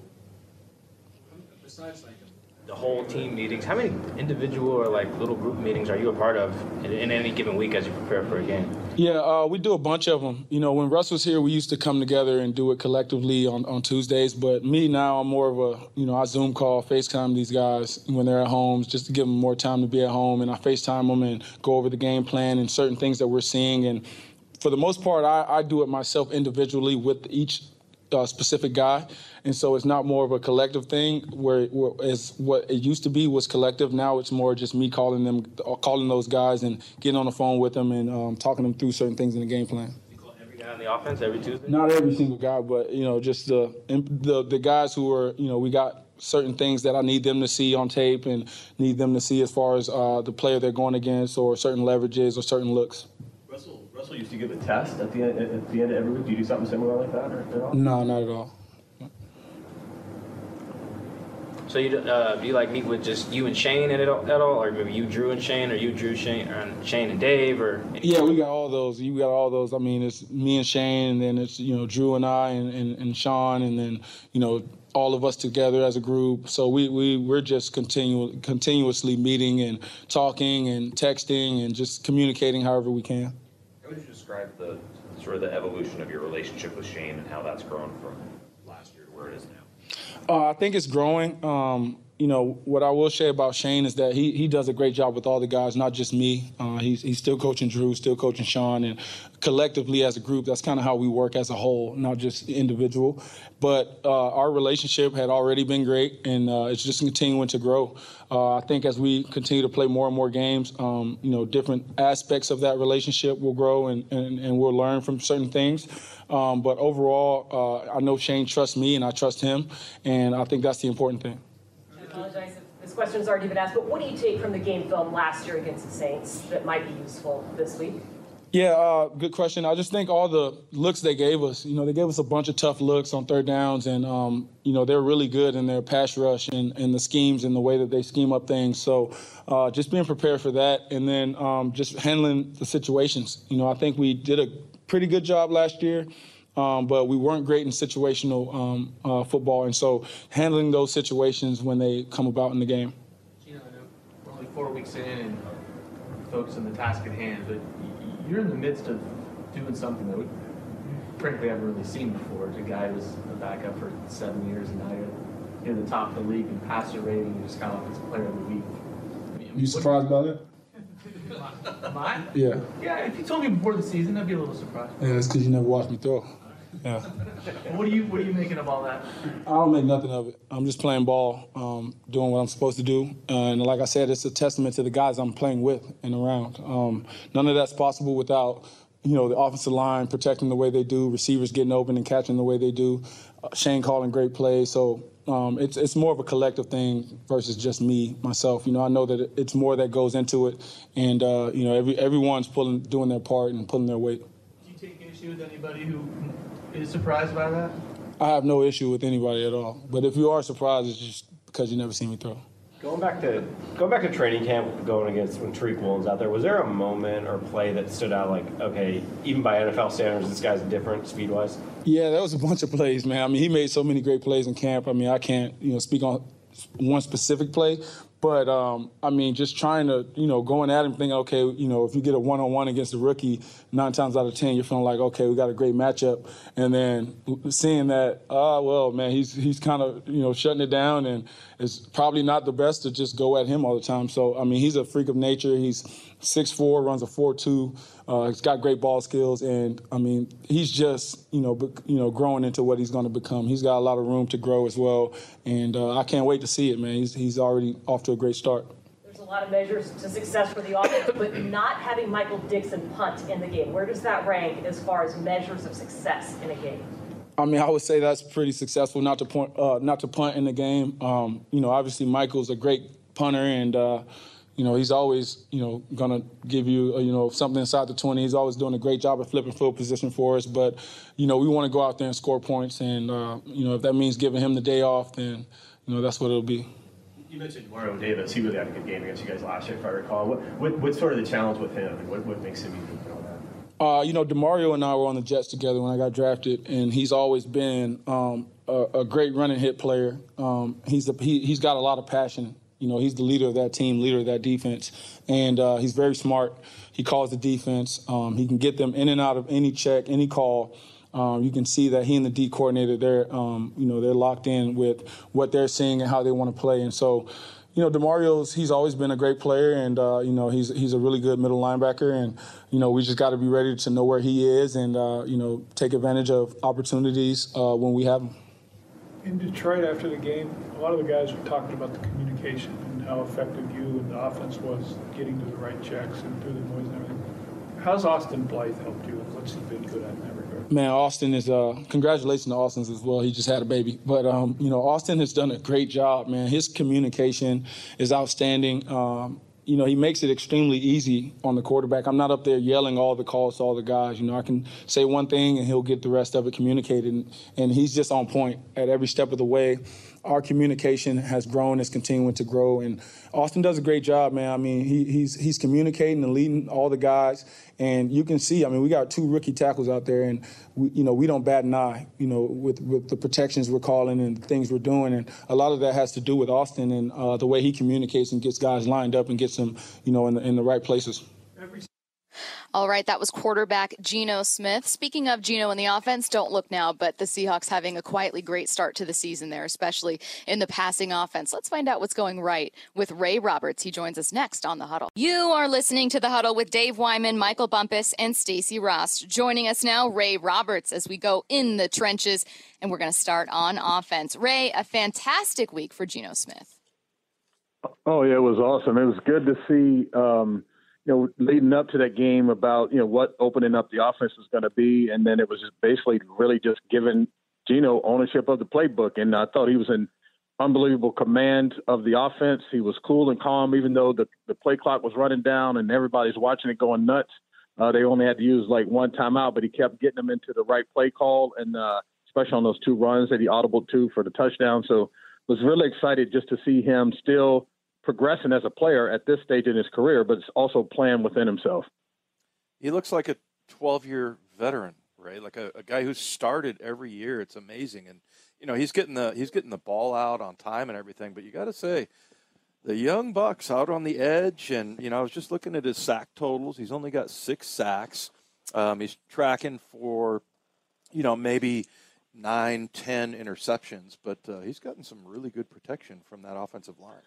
Whole team meetings. How many individual or like little group meetings are you a part of in, in any given week as you prepare for a game? Yeah, uh, we do a bunch of them. You know, when Russ was here, we used to come together and do it collectively on, on Tuesdays. But me now, I'm more of a, you know, I Zoom call, FaceTime these guys when they're at home just to give them more time to be at home. And I FaceTime them and go over the game plan and certain things that we're seeing. And for the most part, I, I do it myself individually with each uh, specific guy, and so it's not more of a collective thing. Where, where as what it used to be was collective. Now it's more just me calling them, calling those guys, and getting on the phone with them and um, talking them through certain things in the game plan. Every guy on the offense every Tuesday. Not every single guy, but you know, just the the the guys who are you know we got certain things that I need them to see on tape and need them to see as far as uh, the player they're going against or certain leverages or certain looks. Russell used to give a test at the end, at the end of every week. Do you do something similar like that, or at all? No, not at all. So you uh, do you like meet with just you and Shane at all, at all, or maybe you Drew and Shane, or you Drew Shane, or Shane and Dave, or yeah, we got all those. You got all those. I mean, it's me and Shane, and then it's you know Drew and I and, and, and Sean, and then you know all of us together as a group. So we we we're just continu- continuously meeting and talking and texting and just communicating however we can. Describe the sort of the evolution of your relationship with Shane and how that's grown from last year to where it is now? Uh, I think it's growing. Um, you know, what I will say about Shane is that he he does a great job with all the guys, not just me. Uh, he's he's still coaching Drew, still coaching Sean, and collectively as a group, that's kind of how we work as a whole, not just individual. But uh, our relationship had already been great, and uh, it's just continuing to grow. Uh, I think as we continue to play more and more games, um, you know, different aspects of that relationship will grow, and and, and we'll learn from certain things. Um, but overall, uh, I know Shane trusts me, and I trust him, and I think that's the important thing. Apologize if this question has already been asked, but what do you take from the game film last year against the Saints that might be useful this week? Yeah, uh, good question. I just think all the looks they gave us, you know, they gave us a bunch of tough looks on third downs, and um, you know they're really good in their pass rush and, and the schemes and the way that they scheme up things. So uh, just being prepared for that, and then um, just handling the situations. You know, I think we did a pretty good job last year. Um, but we weren't great in situational um, uh, football, and so handling those situations when they come about in the game. You know, we're only four weeks in and focus on the task at hand, but you're in the midst of doing something that we frankly haven't really seen before. The guy was a backup for seven years, and now you're in the top of the league in passer rating, and just kind of like player of the week. I mean, You surprised by that? Am I? Yeah. Yeah, if you told me before the season, I'd be a little surprised. Yeah, that's because you never watched me throw. Yeah. What are you What are you making of all that? I don't make nothing of it. I'm just playing ball, um, doing what I'm supposed to do. And like I said, it's a testament to the guys I'm playing with and around. Um, none of that's possible without, you know, the offensive line protecting the way they do, receivers getting open and catching the way they do, uh, Shane calling great plays. So um, it's it's more of a collective thing versus just me myself. You know, I know that it's more that goes into it, and uh, you know, every everyone's pulling, doing their part and pulling their weight. Do you take issue with anybody who is surprised by that? I have no issue with anybody at all. But if you are surprised, it's just because you never seen me throw. Going back to going back to training camp, going against when Tariq Woolen's out there, was there a moment or play that stood out like, okay, even by NFL standards, this guy's different speed wise? Yeah, there was a bunch of plays, man. I mean, he made so many great plays in camp. I mean, I can't, you know, speak on one specific play, but um, I mean, just trying to, you know, going at him, thinking, okay, you know, if you get a one-on-one against a rookie, nine times out of ten, you're feeling like, okay, we got a great matchup, and then seeing that, ah, well, man, he's he's kind of, you know, shutting it down, and it's probably not the best to just go at him all the time. So, I mean, he's a freak of nature. He's 6'4", runs a 4'2". Uh, he's got great ball skills, and I mean, he's just you know you know growing into what he's going to become. He's got a lot of room to grow as well, and uh, I can't wait to see it, man. He's he's already off to a great start. There's a lot of measures to success for the offense, but not having Michael Dickson punt in the game. Where does that rank as far as measures of success in a game? I mean, I would say that's pretty successful. Not to point, uh, not to punt in the game. Um, you know, obviously Michael's a great punter, and uh, you know, he's always, you know, gonna give you, you know, something inside the 20. He's always doing a great job at flipping field position for us. But, you know, we want to go out there and score points, and uh, you know, if that means giving him the day off, then, you know, that's what it'll be. You mentioned Mario Davis. He really had a good game against you guys last year, if I recall. What, what what's sort of the challenge with him, and what, what makes him unique and all that? Uh, you know, Demario and I were on the Jets together when I got drafted, and he's always been um, a, a, great running hit player. Um, he's a, he, he's got a lot of passion you know, he's the leader of that team, leader of that defense, and uh, he's very smart. He calls the defense. Um, he can get them in and out of any check, any call. Um, you can see that he and the D coordinator, they're, um, you know, they're locked in with what they're seeing and how they want to play. And so, you know, Demario's he's always been a great player, and uh, you know, he's he's a really good middle linebacker, and you know, we just got to be ready to know where he is, and uh, you know, take advantage of opportunities uh, when we have them in Detroit after the game, a lot of the guys were talking about the communication and how effective you and the offense was getting to the right checks and through the noise and everything. How's Austin Blythe helped you, and what's he been good at in that regard? Man, Austin is. Uh, congratulations to Austin as well. He just had a baby, but um, you know, Austin has done a great job, man. His communication is outstanding. Um, you know, he makes it extremely easy on the quarterback. I'm not up there yelling all the calls to all the guys. You know, I can say one thing and he'll get the rest of it communicated. And, and he's just on point at every step of the way. Our communication has grown, is continuing to grow, and Austin does a great job, man. I mean, he, he's he's communicating and leading all the guys, and you can see. I mean, we got two rookie tackles out there, and we, you know we don't bat an eye, you know, with with the protections we're calling and things we're doing, and a lot of that has to do with Austin and uh, the way he communicates and gets guys lined up and gets them, you know, in the, in the right places. All right, that was quarterback Geno Smith. Speaking of Geno in the offense, don't look now, but the Seahawks having a quietly great start to the season there, especially in the passing offense. Let's find out what's going right with Ray Roberts. He joins us next on the Huddle. You are listening to the Huddle with Dave Wyman, Michael Bumpus, and Stacy Rost. Joining us now, Ray Roberts, as we go in the trenches, and we're going to start on offense. Ray, a fantastic week for Geno Smith. Oh yeah, it was awesome. It was good to see. Um, you know, leading up to that game about, you know, what opening up the offense was going to be. And then it was just basically really just giving Geno ownership of the playbook. And I thought he was in unbelievable command of the offense. He was cool and calm, even though the, the play clock was running down and everybody's watching it going nuts. Uh, they only had to use like one timeout, but he kept getting them into the right play call, and uh, especially on those two runs that he audible to for the touchdown. So was really excited just to see him still progressing as a player at this stage in his career, but it's also playing within himself. He looks like a 12 year veteran, right? Like a, a, guy who started every year. It's amazing, and you know he's getting the he's getting the ball out on time and everything. But you got to say, the young bucks out on the edge, and you know I was just looking at his sack totals. He's only got six sacks. Um, he's tracking for, you know, maybe nine, ten interceptions, but uh, he's gotten some really good protection from that offensive line.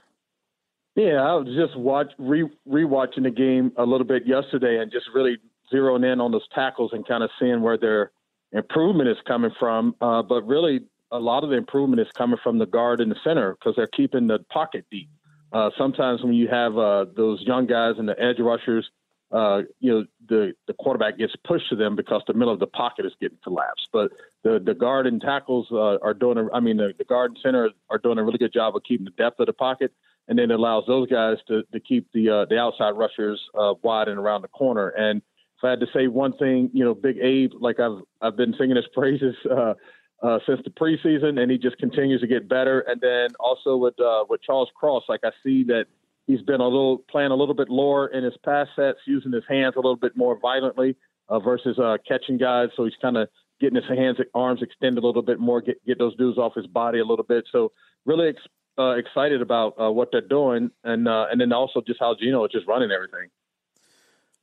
Yeah, I was just watch re rewatching the game a little bit yesterday and just really zeroing in on those tackles and kind of seeing where their improvement is coming from. Uh, but really, a lot of the improvement is coming from the guard in the center because they're keeping the pocket deep. Uh, sometimes when you have uh, those young guys and the edge rushers, uh, you know the the quarterback gets pushed to them because the middle of the pocket is getting collapsed. But the the guard and tackles uh, are doing. A, I mean, the, the guard and center are doing a really good job of keeping the depth of the pocket and then it allows those guys to, to keep the uh, the outside rushers uh, wide and around the corner. And if I had to say one thing, you know, Big Abe, like I've I've been singing his praises uh, uh, since the preseason, and he just continues to get better. And then also with uh, with Charles Cross, like I see that he's been a little playing a little bit lower in his pass sets, using his hands a little bit more violently uh, versus catching guys. So he's kind of getting his hands arms extended a little bit more, get get those dudes off his body a little bit. So really ex- uh, excited about uh, what they're doing, and uh, and then also just how Geno is just running everything.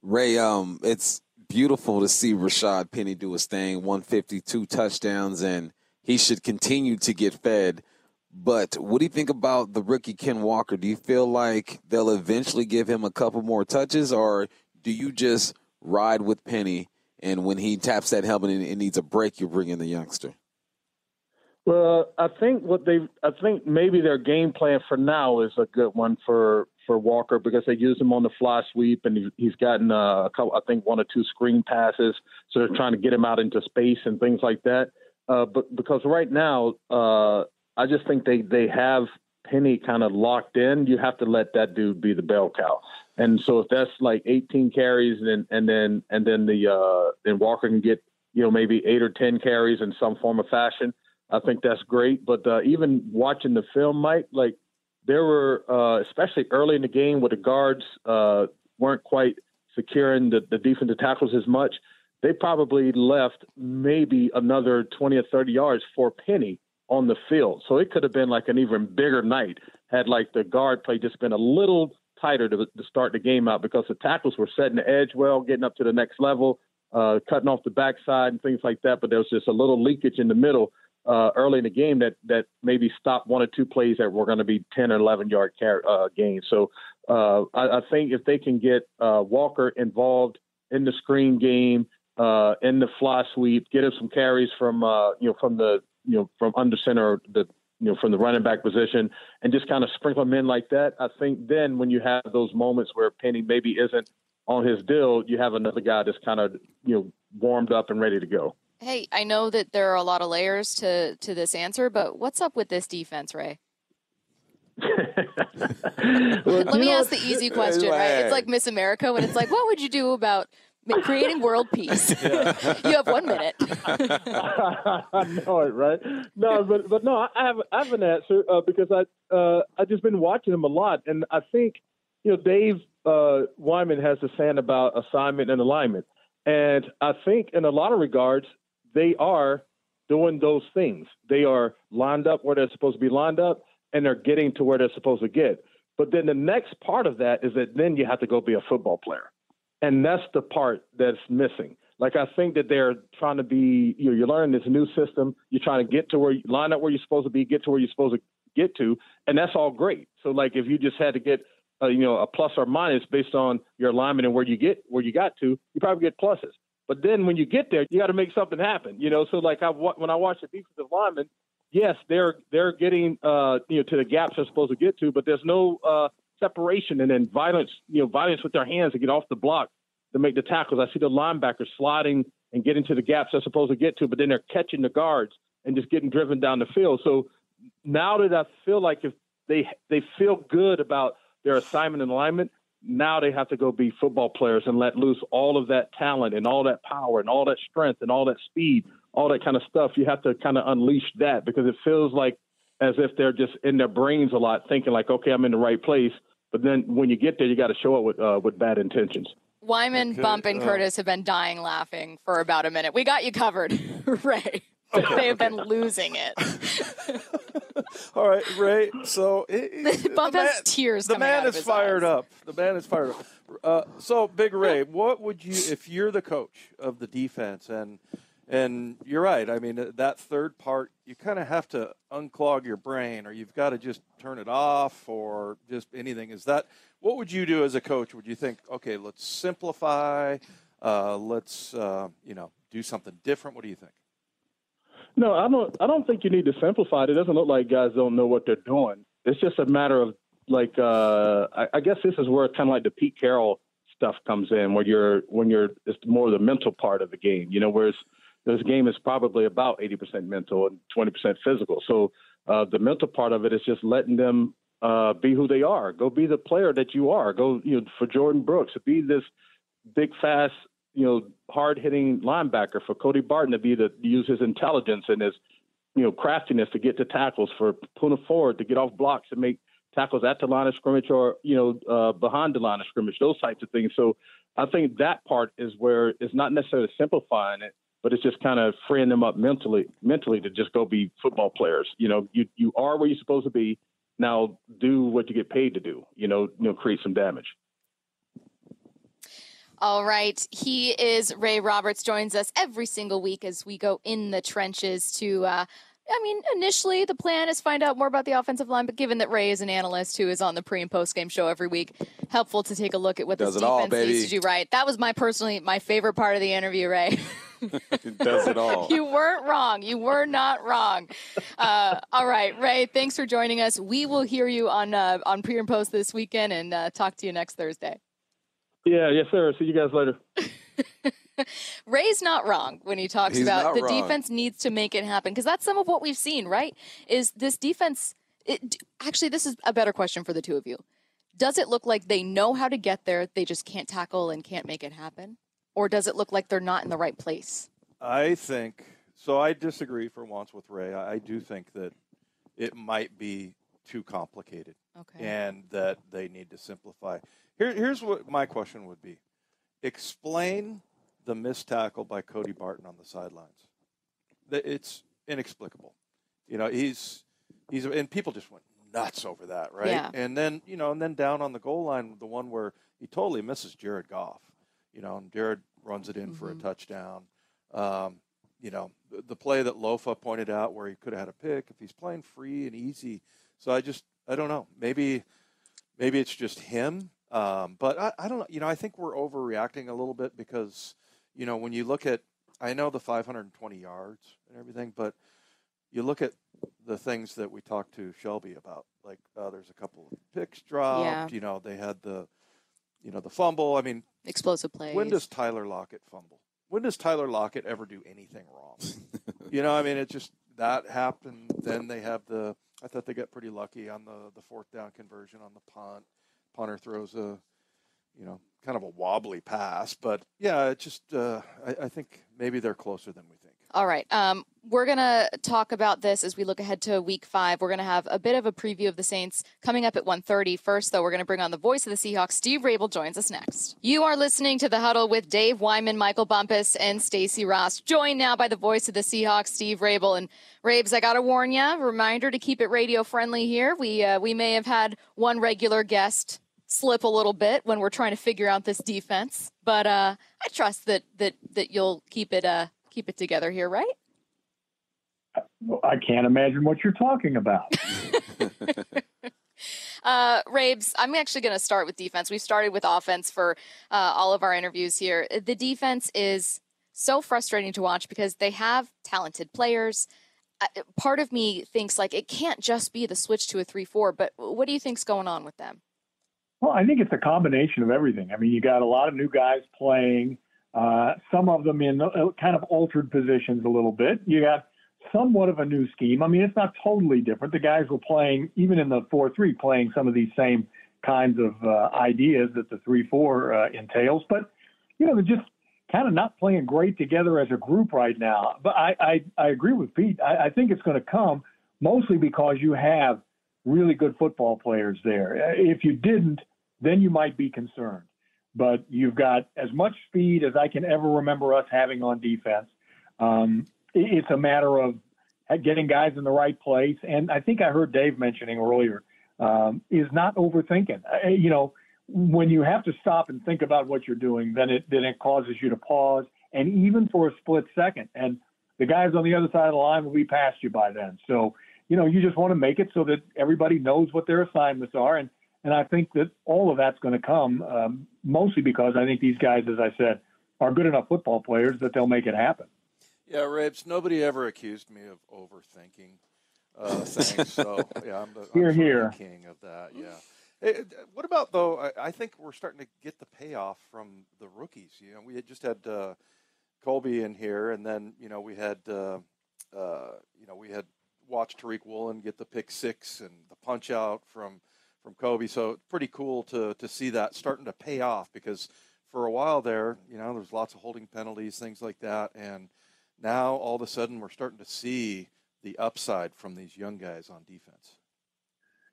Ray, um, it's beautiful to see Rashad Penny do his thing, 152 touchdowns, and he should continue to get fed. But what do you think about the rookie Ken Walker? Do you feel like they'll eventually give him a couple more touches, or do you just ride with Penny? And when he taps that helmet and it needs a break, you bring in the youngster. Well, I think what they, I think maybe their game plan for now is a good one for for Walker because they use him on the fly sweep and he's gotten uh, a couple, I think one or two screen passes, so they're trying to get him out into space and things like that. Uh, but because right now, uh, I just think they they have Penny kind of locked in. You have to let that dude be the bell cow. And so if that's like 18 carries and and then and then the uh, then Walker can get you know maybe eight or 10 carries in some form of fashion I think that's great. But uh, even watching the film, Mike, like there were, uh, especially early in the game, where the guards uh, weren't quite securing the, the defensive tackles as much. They probably left maybe another 20 or 30 yards for Penny on the field. So it could have been like an even bigger night had like the guard play just been a little tighter to, to start the game out because the tackles were setting the edge well, getting up to the next level, uh, cutting off the backside and things like that. But there was just a little leakage in the middle uh, early in the game that that maybe stopped one or two plays that were going to be 10 or 11 yard car- uh, gains. So uh, I, I, think if they can get uh, Walker involved in the screen game, uh, in the fly sweep, get him some carries from uh, you know from the you know from under center, the you know from the running back position, and just kind of sprinkle them in like that. I think then when you have those moments where Penny maybe isn't on his deal, you have another guy that's kind of you know warmed up and ready to go. Hey, I know that there are a lot of layers to to this answer, but what's up with this defense, Ray? Let me ask the easy question, right? It's like Miss America when it's like, what would you do about creating world peace? you have one minute. I know it, right? No, but but no, I have I have an answer uh, because I uh, I just been watching him a lot, and I think you know Dave uh, Wyman has a saying about assignment and alignment, and I think in a lot of regards they are doing those things. They are lined up where they're supposed to be lined up, and they're getting to where they're supposed to get. But then the next part of that is that then you have to go be a football player. and that's the part that's missing. Like I think that they're trying to be, you know, you're learning this new system. You're trying to get to where you line up where you're supposed to be, get to where you're supposed to get to, and that's all great. So like if you just had to get, uh, you know, a plus or minus based on your alignment and where you get where you got to, you probably get pluses. But then when you get there, you got to make something happen. You know, so like I when I watch the defensive linemen, yes, they're they're getting uh, you know to the gaps they're supposed to get to, but there's no uh, separation and then violence, you know, violence with their hands to get off the block to make the tackles. I see the linebackers sliding and getting to the gaps they're supposed to get to, but then they're catching the guards and just getting driven down the field. So now that I feel like if they they feel good about their assignment and alignment, now they have to go be football players and let loose all of that talent and all that power and all that strength and all that speed, all that kind of stuff. You have to kind of unleash that because it feels like as if they're just in their brains a lot, thinking like, okay, I'm in the right place. But then when you get there, you got to show up with uh, with bad intentions. Wyman, Okay, Bump, and uh, Curtis have been dying laughing for about a minute. We got you covered, Ray. They've been losing it. All right, Ray. So it, the has man- tears The man is fired eyes. up. The man is fired up. Uh, so, Big Ray, what would you, if you're the coach of the defense, and and you're right. I mean, that third part, you kind of have to unclog your brain, or you've got to just turn it off, or just anything. Is that what would you do as a coach? Would you think, okay, let's simplify, uh, let's uh, you know do something different? What do you think? No, I don't. I don't think you need to simplify it. It doesn't look like guys don't know what they're doing. It's just a matter of like. Uh, I, I guess this is where kind of like the Pete Carroll stuff comes in, where you're when you're it's more the mental part of the game. You know, whereas this game is probably about eighty percent mental and twenty percent physical. So uh, the mental part of it is just letting them uh, be who they are. Go be the player that you are. Go you know for Jordyn Brooks be this big, fast, you know, hard hitting linebacker for Cody Barton to be the use his intelligence and his, you know, craftiness to get to tackles for Poona Ford to get off blocks and make tackles at the line of scrimmage or you know uh, behind the line of scrimmage, those types of things. So I think that part is where it's not necessarily simplifying it, but it's just kind of freeing them up mentally, mentally to just go be football players. You know, you you are where you're supposed to be. Now do what you get paid to do. You know, you know, create some damage. All right. He is Ray Roberts, joins us every single week as we go in the trenches to. Uh, I mean, initially the plan is find out more about the offensive line, but given that Ray is an analyst who is on the pre and post game show every week, helpful to take a look at what Does this it all, defense needs to do right. That was my personally my favorite part of the interview, Ray. Does it all. you weren't wrong. You were not wrong. Uh, all right, Ray. Thanks for joining us. We will hear you on uh, on pre and post this weekend, and uh, talk to you next Thursday. Yeah, yes, sir. See you guys later. Ray's not wrong when he talks He's about the wrong. defense needs to make it happen because that's some of what we've seen, right? Is this defense it, actually this is a better question for the two of you. Does it look like they know how to get there, they just can't tackle and can't make it happen? Or does it look like they're not in the right place? I think so. I disagree for once with Ray. I, I do think that it might be too complicated, Okay. and that they need to simplify. Here, here's what my question would be: Explain the missed tackle by Cody Barton on the sidelines. That It's inexplicable. You know, he's he's and people just went nuts over that, right? Yeah. And then you know, and then down on the goal line, the one where he totally misses Jared Goff. You know, and Jared runs it in for a Mhm. touchdown. Um, you know, the, the play that Lofa pointed out where he could have had a pick if he's playing free and easy. So I just, I don't know. Maybe, maybe it's just him. Um, but I, I don't know. You know, I think we're overreacting a little bit because, you know, when you look at, I know the 520 yards and everything, but you look at the things that we talked to Shelby about. Like, uh, there's a couple of picks dropped. Yeah. You know, they had the, you know, the fumble. I mean, Explosive plays. when does Tyler Lockett fumble? When does Tyler Lockett ever do anything wrong? you know, I mean, it just that happened. Then they have the. I thought they got pretty lucky on the the fourth down conversion on the punt. Punter throws a, you know, kind of a wobbly pass, but yeah, it just. Uh, I, I think maybe they're closer than we think. All right. Um, we're to talk about this as we look ahead to week five. We're to have a bit of a preview of the Saints coming up at 1.30. First, though, we're to bring on the voice of the Seahawks. Steve Raible joins us next. You are listening to The Huddle with Dave Wyman, Michael Bumpus, and Stacy Rost. Joined now by the voice of the Seahawks, Steve Raible. And Rabes, I got to warn you, reminder to keep it radio friendly here. We, uh, we may have had one regular guest slip a little bit when we're trying to figure out this defense, but uh, I trust that that that you'll keep it uh, keep it together here, right? I can't imagine what you're talking about. Uh, Rabes, I'm actually going to start with defense. We've started with offense for uh, all of our interviews here. The defense is so frustrating to watch because they have talented players. Uh, part of me thinks like it can't just be the switch to a 3-4, but what do you think's going on with them? Well, I think it's a combination of everything. I mean, you got a lot of new guys playing, uh, some of them in uh, kind of altered positions a little bit. You got somewhat of a new scheme. I mean, it's not totally different. The guys were playing, even in the 4 3, playing some of these same kinds of uh, ideas that the 3 4 uh, entails. But, you know, they're just kind of not playing great together as a group right now. But I, I, I agree with Pete. I, I think it's going to come mostly because you have really good football players there. If you didn't, then you might be concerned. But you've got as much speed as I can ever remember us having on defense. Um, it's a matter of getting guys in the right place. And I think I heard Dave mentioning earlier um, is not overthinking. Uh, you know, when you have to stop and think about what you're doing, then it then it causes you to pause, and even for a split second. And the guys on the other side of the line will be past you by then. So you know, you just want to make it so that everybody knows what their assignments are. And and I think that all of that's going to come um, mostly because I think these guys, as I said, are good enough football players that they'll make it happen. Yeah, Rabes, nobody ever accused me of overthinking uh, things. so, yeah, I'm the, here, I'm here. the king of that. Yeah. Hey, what about, though, I, I, think we're starting to get the payoff from the rookies. You know, we had just had uh, Coby in here, and then, you know, we had, uh, uh you know, we had watched Tariq Woolen get the pick six and the punch out from from Coby. So pretty cool to to see that starting to pay off because for a while there, you know, there's lots of holding penalties, things like that, and – now all of a sudden we're starting to see the upside from these young guys on defense.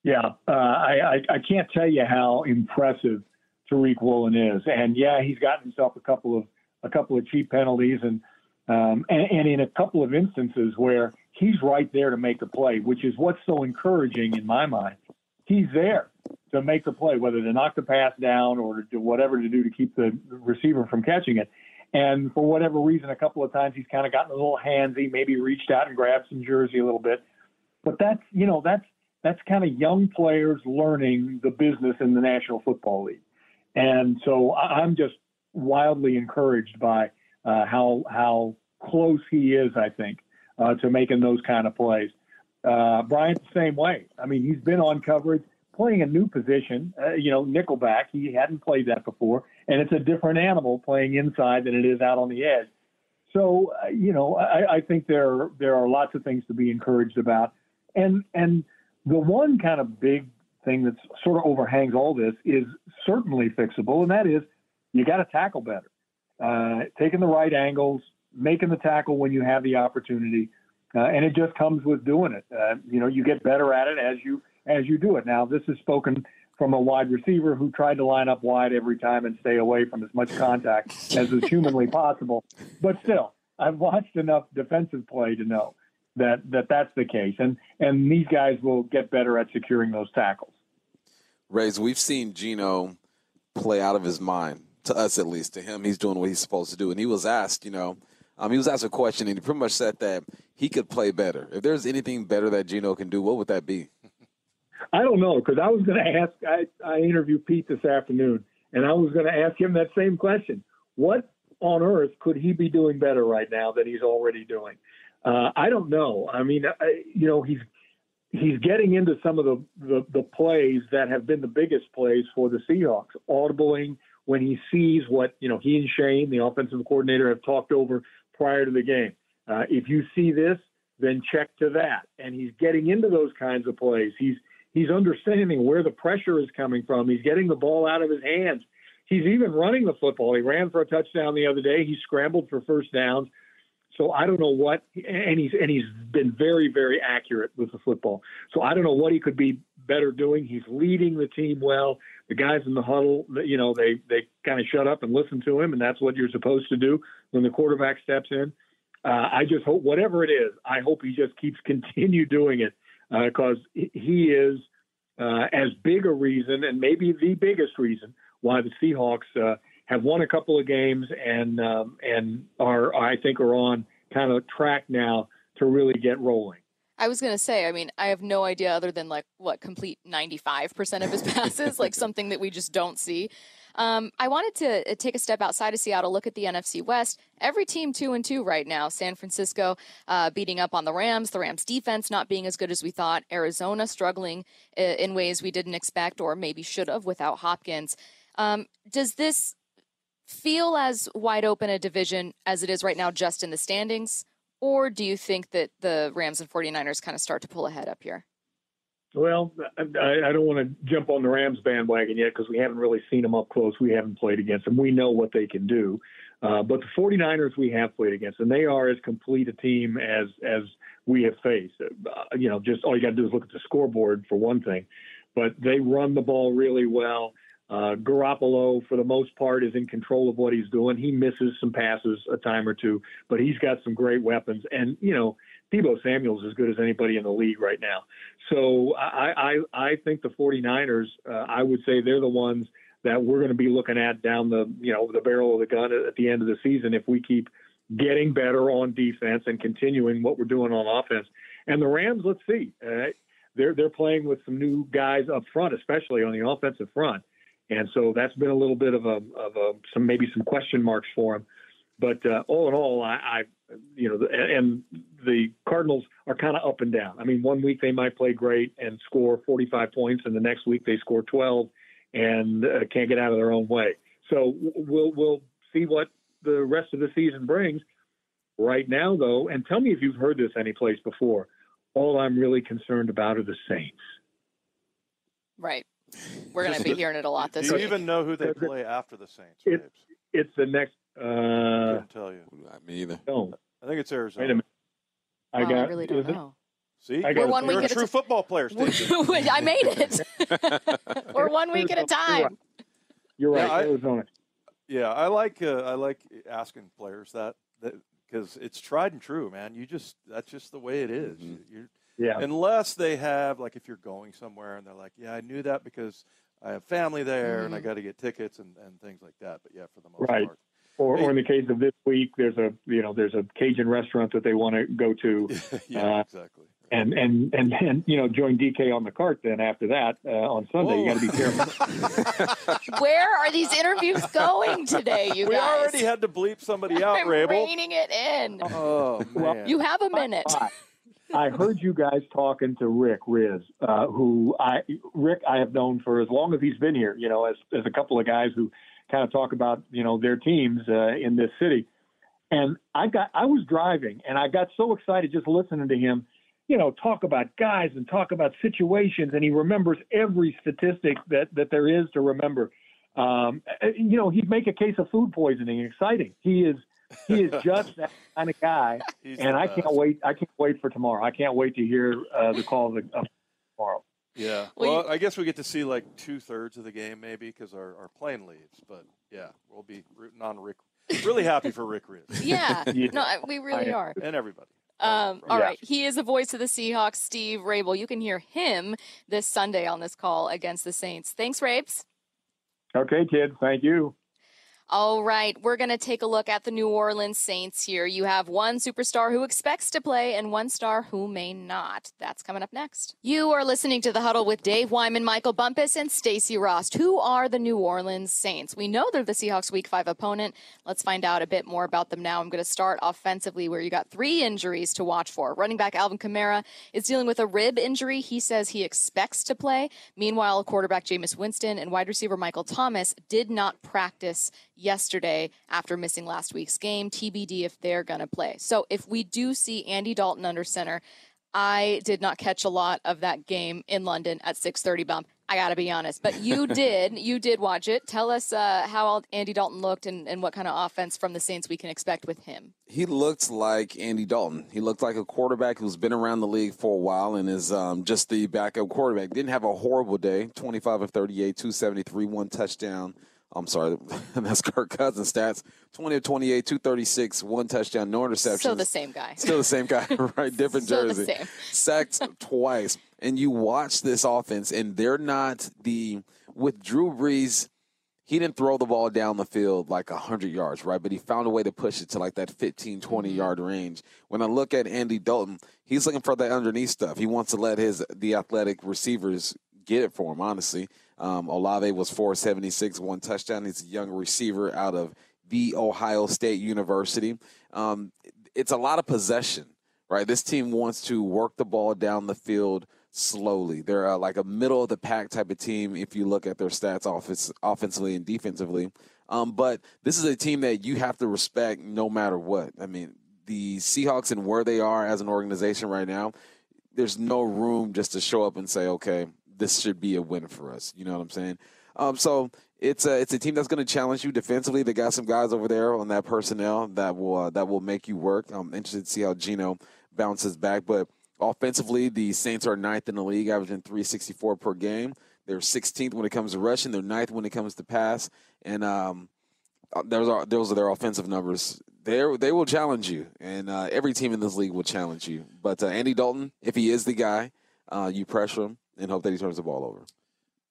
Yeah, uh, I, I, I can't tell you how impressive Tariq Woolen is, and yeah, he's gotten himself a couple of a couple of cheap penalties, and um, and, and in a couple of instances where he's right there to make a play, which is what's so encouraging in my mind. He's there to make the play, whether to knock the pass down or to do whatever to do to keep the receiver from catching it. And for whatever reason, a couple of times he's kind of gotten a little handsy, maybe reached out and grabbed some jersey a little bit. But that's you know that's that's kind of young players learning the business in the National Football League, and so I'm just wildly encouraged by uh, how how close he is. I think uh, to making those kind of plays. Uh, Bryant the same way. I mean, he's been on coverage playing a new position, uh, you know, nickelback. He hadn't played that before, and it's a different animal playing inside than it is out on the edge. So, uh, you know, I, I think there there are lots of things to be encouraged about, and and the one kind of big thing that sort of overhangs all this is certainly fixable, and that is you got to tackle better, uh, taking the right angles, making the tackle when you have the opportunity, uh, and it just comes with doing it. Uh, you know, you get better at it as you as you do it. Now, this is spoken from a wide receiver who tried to line up wide every time and stay away from as much contact as is humanly possible. But still, I've watched enough defensive play to know that, that that's the case. And, and these guys will get better at securing those tackles. Rays, we've seen Geno play out of his mind, to us at least. To him, he's doing what he's supposed to do. And he was asked, you know, um, he was asked a question, and he pretty much said that he could play better. If there's anything better that Geno can do, what would that be? I don't know because I was going to ask. I, I interviewed Pete this afternoon, and I was going to ask him that same question. What on earth could he be doing better right now than he's already doing? Uh, I don't know. I mean, I, you know, he's he's getting into some of the, the the plays that have been the biggest plays for the Seahawks. Audibling when he sees what you know he and Shane, the offensive coordinator, have talked over prior to the game. Uh, if you see this, then check to that. And he's getting into those kinds of plays. He's He's understanding where the pressure is coming from. He's getting the ball out of his hands. He's even running the football. He ran for a touchdown the other day. He scrambled for first downs. So I don't know what, and he's and he's been very very accurate with the football. So I don't know what he could be better doing. He's leading the team well. The guys in the huddle, you know, they they kind of shut up and listen to him, and that's what you're supposed to do when the quarterback steps in. Uh, I just hope whatever it is, I hope he just keeps continue doing it because uh, he is uh, as big a reason, and maybe the biggest reason, why the Seahawks uh, have won a couple of games and um, and are I think are on kind of track now to really get rolling. I was going to say, I mean, I have no idea other than like what complete 95% of his passes, like something that we just don't see. Um, I wanted to uh, take a step outside of Seattle, look at the NFC West. Every team two and two right now. San Francisco uh, beating up on the Rams, the Rams defense not being as good as we thought. Arizona struggling uh, in ways we didn't expect or maybe should have without Hopkins. Um, does this feel as wide open a division as it is right now, just in the standings? Or do you think that the Rams and 49ers kind of start to pull ahead up here? Well, I, I don't want to jump on the Rams bandwagon yet because we haven't really seen them up close. We haven't played against them. We know what they can do. Uh, but the 49ers we have played against, and they are as complete a team as as we have faced. Uh, you know, just all you got to do is look at the scoreboard for one thing. But they run the ball really well. Uh, Garoppolo, for the most part, is in control of what he's doing. He misses some passes a time or two, but he's got some great weapons. And you know, Deebo Samuel's as good as anybody in the league right now. So I I, I think the 49ers, uh, I would say they're the ones that we're going to be looking at down the you know the barrel of the gun at the end of the season if we keep getting better on defense and continuing what we're doing on offense. And the Rams, let's see, uh, they're they're playing with some new guys up front, especially on the offensive front, and so that's been a little bit of a of a some maybe some question marks for them. But uh, all in all, I you know, and the Cardinals are kind of up and down. I mean, one week they might play great and score 45 points, and the next week they score 12 and uh, can't get out of their own way. So we'll we'll see what the rest of the season brings. Right now, though, and tell me if you've heard this anyplace before. All I'm really concerned about are the Saints. Right. We're going to be hearing it a lot this Do you week. even know who they play after the Saints? It's it's the next. Uh, I couldn't tell you. Me either. No. I think it's Arizona. Wait a minute. I Wow, I got. really don't it- know. See, I you're, got- one you're week a at a true ti- football player, Stacy. I made it. We're one week at a time. You're right, Yeah, I- Arizona. Yeah, I like uh, I like asking players that because it's tried and true, man. You just that's just the way it is. You're, Yeah. Unless they have like if you're going somewhere and they're like, yeah, I knew that because I have family there and I Mhm. got to get tickets and, and things like that. But yeah, for the most Right. part, Or, or in the case of this week, there's a you know there's a Cajun restaurant that they want to go to. yeah, uh, exactly. And and and then you know join DK on the cart. Then after that uh, on Sunday, you got to be careful. Where are these interviews going today, you we guys? already had to bleep somebody out, I'm Raible. reining it in. Oh man, You have a minute. I heard you guys talking to Rick Rizzs, uh, who I Rick I have known for as long as he's been here. You know, as as a couple of guys who kind of talk about you know their teams uh, in this city. And I got I was driving and I got so excited just listening to him, you know, talk about guys and talk about situations, and he remembers every statistic that that there is to remember. Um, you know, he'd make a case of food poisoning exciting. He is he is just that kind of guy, and I can't wait. I can't wait for tomorrow. I can't wait to hear uh, the call of, the, of tomorrow. Yeah. Well, Well, I guess we get to see like two thirds of the game maybe because our, our plane leaves. But yeah, we'll be rooting on Rick. Really happy for Rick Rizzs. Yeah. No, we really I- are. And everybody. Um, all Yeah. right. He is the voice of the Seahawks, Steve Raible. You can hear him this Sunday on this call against the Saints. Thanks, Rabes. Okay, kid. Thank you. All right, we're going to take a look at the New Orleans Saints here. You have one superstar who expects to play and one star who may not. That's coming up next. You are listening to The Huddle with Dave Wyman, Michael Bumpus, and Stacy Rost. Who are the New Orleans Saints? We know they're the Seahawks Week 5 opponent. Let's find out a bit more about them now. I'm going to start offensively where you got three injuries to watch for. Running back Alvin Kamara is dealing with a rib injury. He says he expects to play. Meanwhile, quarterback Jameis Winston and wide receiver Michael Thomas did not practice yesterday after missing last week's game. TBD if they're going to play. So if we do see Andy Dalton under center, I did not catch a lot of that game in London at 6:30 bump. I got to be honest, but you did. You did watch it. Tell us uh, how Andy Dalton looked and, and what kind of offense from the Saints we can expect with him. He looked like Andy Dalton. He looked like a quarterback who's been around the league for a while and is um, just the backup quarterback. Didn't have a horrible day. 25 of 38, 273, one touchdown. I'm sorry, that's Kirk Cousins stats. 20 of 28, 236, one touchdown, no interceptions. Still the same guy. Still the same guy, right? Different Still jersey. Sacked twice. And you watch this offense, and they're not the with Drew Brees. He didn't throw the ball down the field like 100 yards, right? But he found a way to push it to like that 15, 20 Mm-hmm. yard range. When I look at Andy Dalton, he's looking for that underneath stuff. He wants to let his the athletic receivers get it for him, honestly. Um, Olave was 476, one touchdown. He's a young receiver out of the Ohio State University. Um, it's a lot of possession, right? This team wants to work the ball down the field slowly. They're uh, like a middle of the pack type of team if you look at their stats offense, offensively and defensively. Um, but this is a team that you have to respect no matter what. I mean, the Seahawks and where they are as an organization right now, there's no room just to show up and say, okay, this should be a win for us. You know what I'm saying? Um, so it's a it's a team that's going to challenge you defensively. They got some guys over there on that personnel that will uh, that will make you work. I'm interested to see how Geno bounces back, but offensively, the Saints are ninth in the league, averaging 364 per game. They're 16th when it comes to rushing. They're ninth when it comes to pass, and um, uh, those are those are their offensive numbers. They they will challenge you, and uh, every team in this league will challenge you. But uh, Andy Dalton, if he is the guy, uh, you pressure him and hope that he turns the ball over.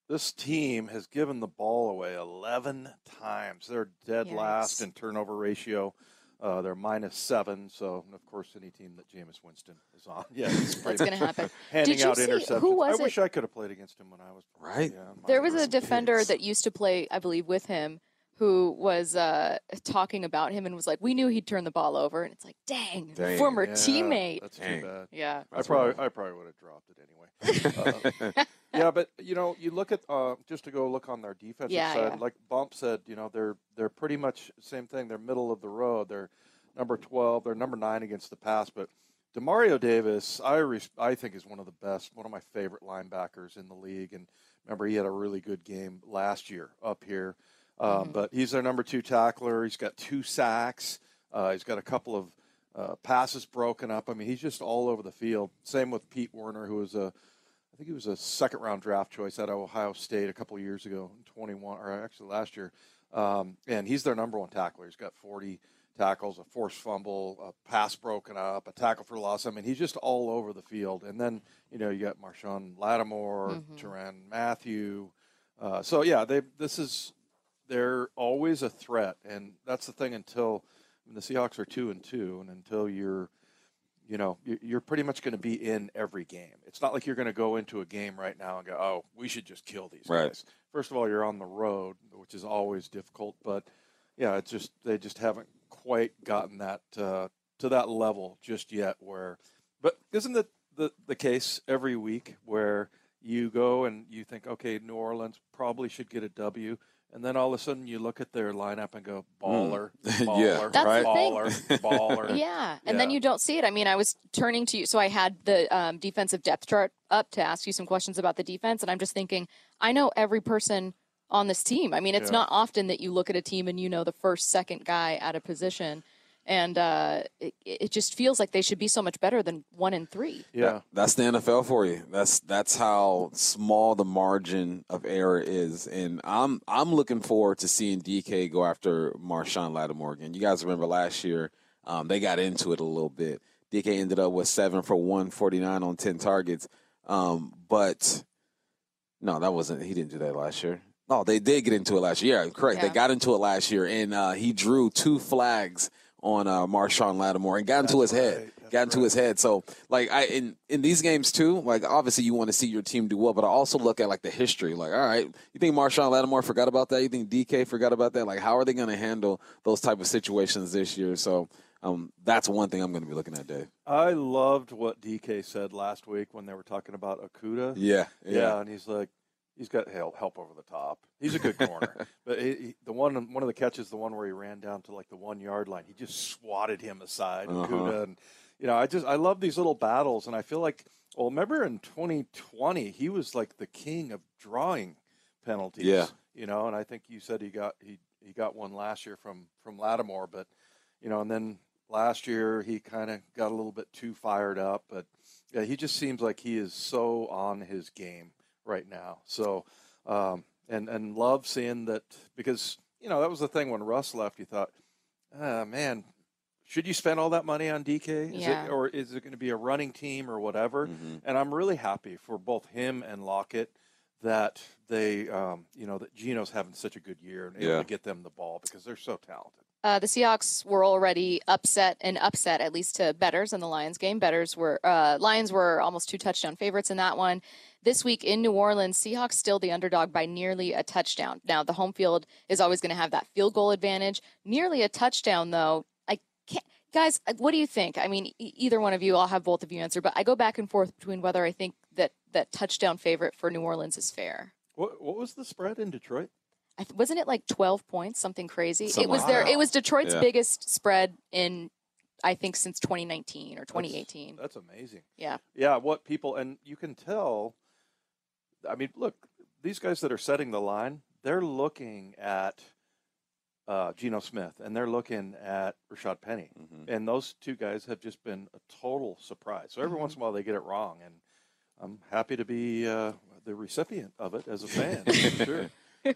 This team has given the ball away 11 times. They're dead Yikes. last in turnover ratio. Uh, they're minus seven. So, of course, any team that Jameis Winston is on, yeah, it's That's gonna happen. Handing Did you out see- interceptions. who was I wish? I could have played against him when I was right. Yeah, There was a defender that used to play, I believe, with him who was uh, talking about him and was like, "We knew he'd turn the ball over," and it's like, "Dang, Dang. former Yeah, teammate." That's Dang. too bad. Yeah. I probably rough. I probably would have dropped it anyway. Uh, yeah, but you know, you look at uh, just to go look on their defensive Yeah, side. yeah. Like Bump said, you know, they're they're pretty much same thing. They're middle of the road. They're number twelve. They're number nine against the pass. But Demario Davis, I res- I think is one of the best, one of my favorite linebackers in the league. And remember, he had a really good game last year up here. Um, But he's their number two tackler. He's got two sacks. Uh, he's got a couple of uh, passes broken up. I mean, he's just all over the field. Same with Pete Werner, who was a, I think he was a second round draft choice out of Ohio State a couple of years ago, in 21, or actually last year. Um, and he's their number one tackler. He's got 40 tackles, a forced fumble, a pass broken up, a tackle for loss. I mean, he's just all over the field. And then, you know, you got Marshon Lattimore, Mhm. Tyrann Mathieu. Uh, so, yeah, they this is, they're always a threat. And that's the thing until I mean, the Seahawks are two and two, and until you're, you know, you- you're pretty much going to be in every game. It's not like you're going to go into a game right now and go, "Oh, we should just kill these Right. guys." First of all, you're on the road, which is always difficult, but yeah, it's just they just haven't quite gotten that uh, to that level just yet. Where, but isn't it the the case every week where you go and you think, okay, New Orleans probably should get a W, and then all of a sudden you look at their lineup and go, baller, Yeah. baller, That's the thing. baller, baller. Yeah, and then you don't see it. I mean, I was turning to you, so I had the um, defensive depth chart up to ask you some questions about the defense, and I'm just thinking, I know every person on this team. I mean, it's Yeah. not often that you look at a team and you know the first, second guy at a position, and uh, it, it just feels like they should be so much better than one and three. Yeah. That's the NFL for you. That's that's how small the margin of error is, and I'm I'm looking forward to seeing DK go after Marshon Lattimore again. You guys remember last year um, they got into it a little bit. DK ended up with seven for one forty nine on ten targets, um, but no, that wasn't. He didn't do that last year. No, they did get into it last year. Yeah, correct. They got into it last year, and uh, he drew two flags on uh, Marshon Lattimore and got into his head. Got into his head. So, like, I in in these games too. Like, obviously, you want to see your team do well, but I also look at like the history. Like, all right, you think Marshon Lattimore forgot about that? You think DK forgot about that? Like, how are they going to handle those type of situations this year? So, um, that's one thing I'm going to be looking at, Dave. I loved what DK said last week when they were talking about Okudah. Yeah, yeah, yeah. and he's like, he's got help, help over the top. He's a good corner, but he, he, the one one of the catches, the one where he ran down to like the one yard line, he just swatted him aside, Uh-huh. Okudah, and you know, I just I love these little battles, and I feel like, well, remember in 2020, he was like the king of drawing penalties. Yeah. you know, and I think you said he got he he got one last year from from Lattimore, but you know, and then last year he kind of got a little bit too fired up, but yeah, he just seems like he is so on his game right now. So, um, and and love seeing that because you know that was the thing when Russ left. You thought, ah, man, should you spend all that money on DK? Is Yeah. it, or is it going to be a running team or whatever? And I'm really happy for both him and Lockett that they, um, you know, that Geno's having such a good year and able Yeah. to get them the ball because they're so talented. Uh, the Seahawks were already upset and upset at least to betters in the Lions game. Betters were uh, Lions were almost two touchdown favorites in that one. This week in New Orleans, Seahawks still the underdog by nearly a touchdown. Now the home field is always going to have that field goal advantage. Nearly a touchdown though. I can't. Guys, what do you think? I mean, e- either one of you, I'll have both of you answer, but I go back and forth between whether I think that that touchdown favorite for New Orleans is fair. What what was the spread in Detroit? I th- wasn't it like 12 points, something crazy? Something it was there. It was Detroit's Yeah. biggest spread in, I think, since 2019 or 2018. That's amazing. Yeah. Yeah, what people and you can tell. I mean, look, these guys that are setting the line, they're looking at uh, Geno Smith and they're looking at Rashad Penny, and those two guys have just been a total surprise. So every Mhm. once in a while they get it wrong, and I'm happy to be uh, the recipient of it as a fan. sure.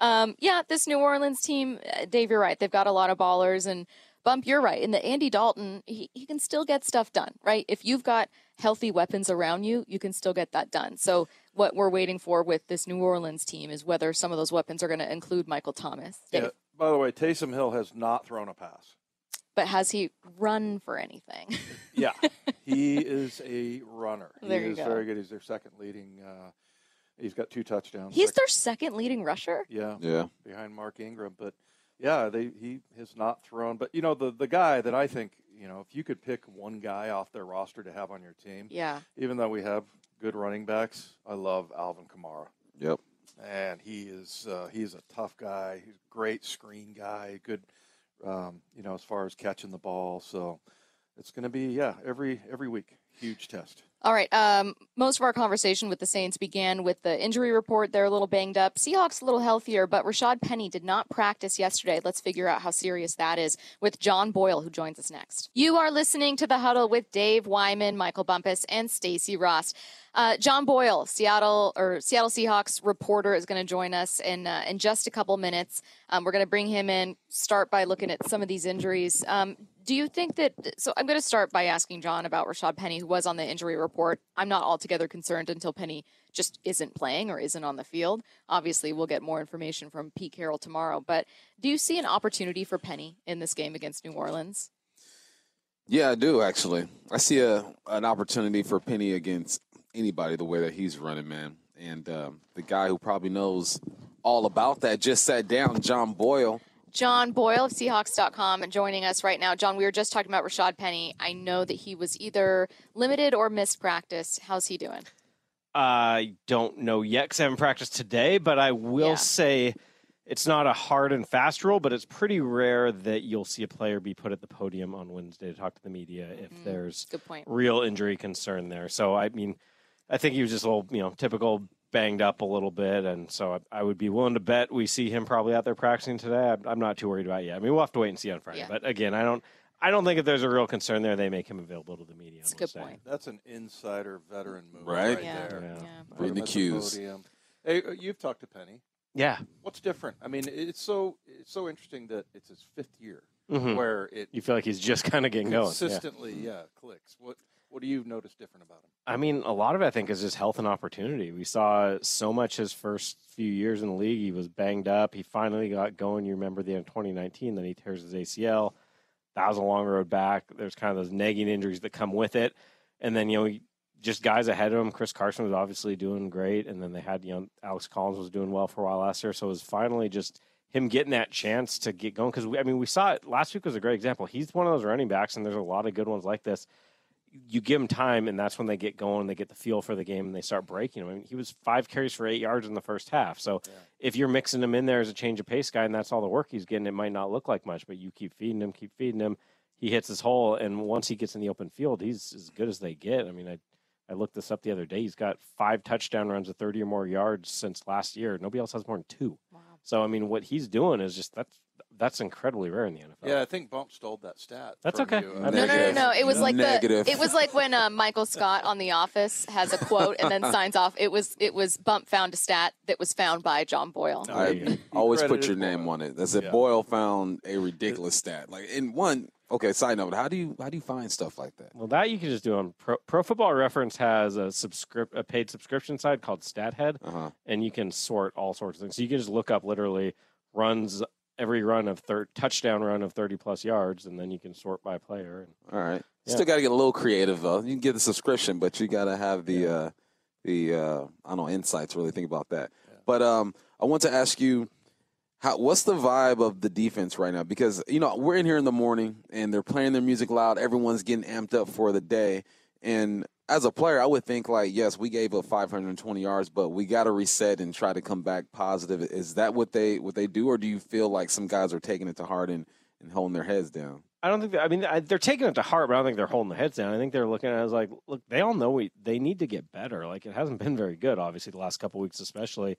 Um, yeah, this New Orleans team, uh, Dave, you're right. They've got a lot of ballers, and Bump, you're right. In the Andy Dalton, he, he can still get stuff done, right? If you've got healthy weapons around you, you can still get that done. So what we're waiting for with this New Orleans team is whether some of those weapons are going to include Michael Thomas. Dave, Yeah. By the way, Taysom Hill has not thrown a pass. but has he run for anything? Yeah, he is a runner. He There you is go. very good. He's their second leading. Uh, he's got two touchdowns. He's Second- their second leading rusher. Yeah. Yeah. Behind Mark Ingram. But yeah, they he has not thrown but you know, the the guy that I think, you know, if you could pick one guy off their roster to have on your team, Yeah. even though we have good running backs, I love Alvin Kamara. Yep. And he is uh, he's a tough guy. He's a great screen guy, good um, you know, as far as catching the ball. So it's gonna be, yeah, every every week. Huge test. All right. Um, most of our conversation with the Saints began with the injury report. They're a little banged up. Seahawks a little healthier, but Rashad Penny did not practice yesterday. Let's figure out how serious that is with John Boyle, who joins us next. You are listening to the Huddle with Dave Wyman, Michael Bumpus, and Stacy Rost. Uh, John Boyle, Seattle or Seattle Seahawks reporter, is going to join us in uh, in just a couple minutes. Um, we're going to bring him in. Start by looking at some of these injuries. Um, do you think that? So I'm going to start by asking John about Rashad Penny, who was on the injury report. I'm not altogether concerned until Penny just isn't playing or isn't on the field. Obviously, we'll get more information from Pete Carroll tomorrow. But do you see an opportunity for Penny in this game against New Orleans? Yeah, I do actually. I see a an opportunity for Penny against anybody the way that he's running, man. And um, the guy who probably knows all about that just sat down, John Boyle. John Boyle of Seahawks.com and joining us right now. John, we were just talking about Rashad Penny. I know that he was either limited or missed practice. How's he doing? I don't know yet because I haven't practiced today, but I will Yeah. say it's not a hard and fast rule, but it's pretty rare that you'll see a player be put at the podium on Wednesday to talk to the media if Mm, there's real injury concern there. So, I mean, I think he was just a little, you know, typical banged up a little bit. And so I, I would be willing to bet we see him probably out there practicing today. I'm, I'm not too worried about it yet. I mean, we'll have to wait and see on Friday. Yeah. But again, I don't. I don't think if there's a real concern there, they make him available to the media. That's a good point. That's an insider veteran move Right. right, Yeah. there. Yeah. Put Reading the cues. Hey, uh, you've talked to Penny. Yeah. What's different? I mean, it's so it's so interesting that it's his fifth year Mhm. where it You feel like he's just kind of getting going. Yeah. consistently, yeah. clicks. What what do you notice different about him? I mean, a lot of it, I think, is just health and opportunity. We saw so much his first few years in the league. He was banged up. He finally got going. You remember the end of 2019, then he tears his ACL. That was a long road back. There's kind of those nagging injuries that come with it. And then, you know, just guys ahead of him. Chris Carson was obviously doing great. And then they had, you know, Alex Collins was doing well for a while last year. So it was finally just him getting that chance to get going. Because, I mean, we saw it last week was a great example. He's one of those running backs, and there's a lot of good ones like this you give them time, and that's when they get going. They get the feel for the game, and they start breaking. I mean, he was five carries for eight yards in the first half. So if you're mixing him in there as a change of pace guy, and that's all the work he's getting, it might not look like much, but you keep feeding him, keep feeding him. He hits his hole, and once he gets in the open field, he's as good as they get. I mean, I I looked this up the other day. He's got five touchdown runs of 30 or more yards since last year. Nobody else has more than two. So I mean, what he's doing is just that's that's incredibly rare in the NFL. Yeah, I think Bump stole that stat. That's okay. you. I No, no, no, no. It was like Negative. the. It was like when uh, Michael Scott on The Office has a quote and then signs off. It was it was Bump found a stat that was found by John Boyle. I always put your name on it. That's it. Yeah. Boyle found a ridiculous stat. Like in one. Okay, side note. How do you how do you find stuff like that? Well, that you can just do on Pro, Pro Football Reference has a subscript a paid subscription site called StatHead, Uh-huh. and you can sort all sorts of things. So you can just look up literally runs every run of third touchdown run of thirty plus yards, and then you can sort by player. And All right. Yeah. Still got to get a little creative though. You can get the subscription, but you got to have the uh, the uh, I don't know insights. Really think about that. But um, I want to ask you, how what's the vibe of the defense right now? Because you know we're in here in the morning and they're playing their music loud. Everyone's getting amped up for the day. And as a player, I would think like, yes, we gave up 520 yards, but we got to reset and try to come back positive. Is that what they what they do, or do you feel like some guys are taking it to heart and, and holding their heads down? I don't think I mean they're taking it to heart, but I don't think they're holding their heads down. I think they're looking at it as like, look, they all know we they need to get better. Like it hasn't been very good, obviously the last couple weeks, especially.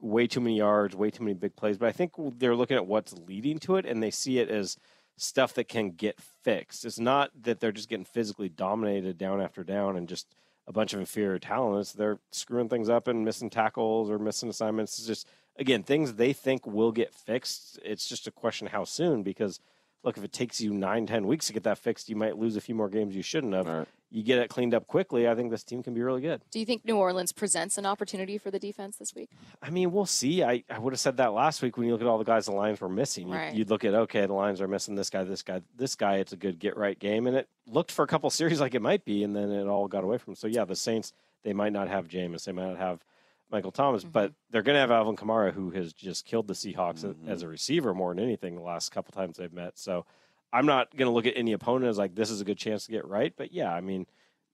Way too many yards, way too many big plays. But I think they're looking at what's leading to it, and they see it as stuff that can get fixed. It's not that they're just getting physically dominated down after down and just a bunch of inferior talent. They're screwing things up and missing tackles or missing assignments. It's just again things they think will get fixed. It's just a question how soon because look, if it takes you nine, ten weeks to get that fixed, you might lose a few more games you shouldn't have. You get it cleaned up quickly, I think this team can be really good. Do you think New Orleans presents an opportunity for the defense this week? I mean, we'll see. I, I would have said that last week when you look at all the guys the Lions were missing. You, Right. You'd look at, okay, the Lions are missing this guy, this guy, this guy. It's a good get right game. And it looked for a couple series like it might be, and then it all got away from them. So, yeah, the Saints, they might not have Jameis. They might not have Michael Thomas, mm-hmm. but they're going to have Alvin Kamara, who has just killed the Seahawks a- as a receiver more than anything the last couple times they've met. So, I'm not going to look at any opponent as like, this is a good chance to get right. But, yeah, I mean,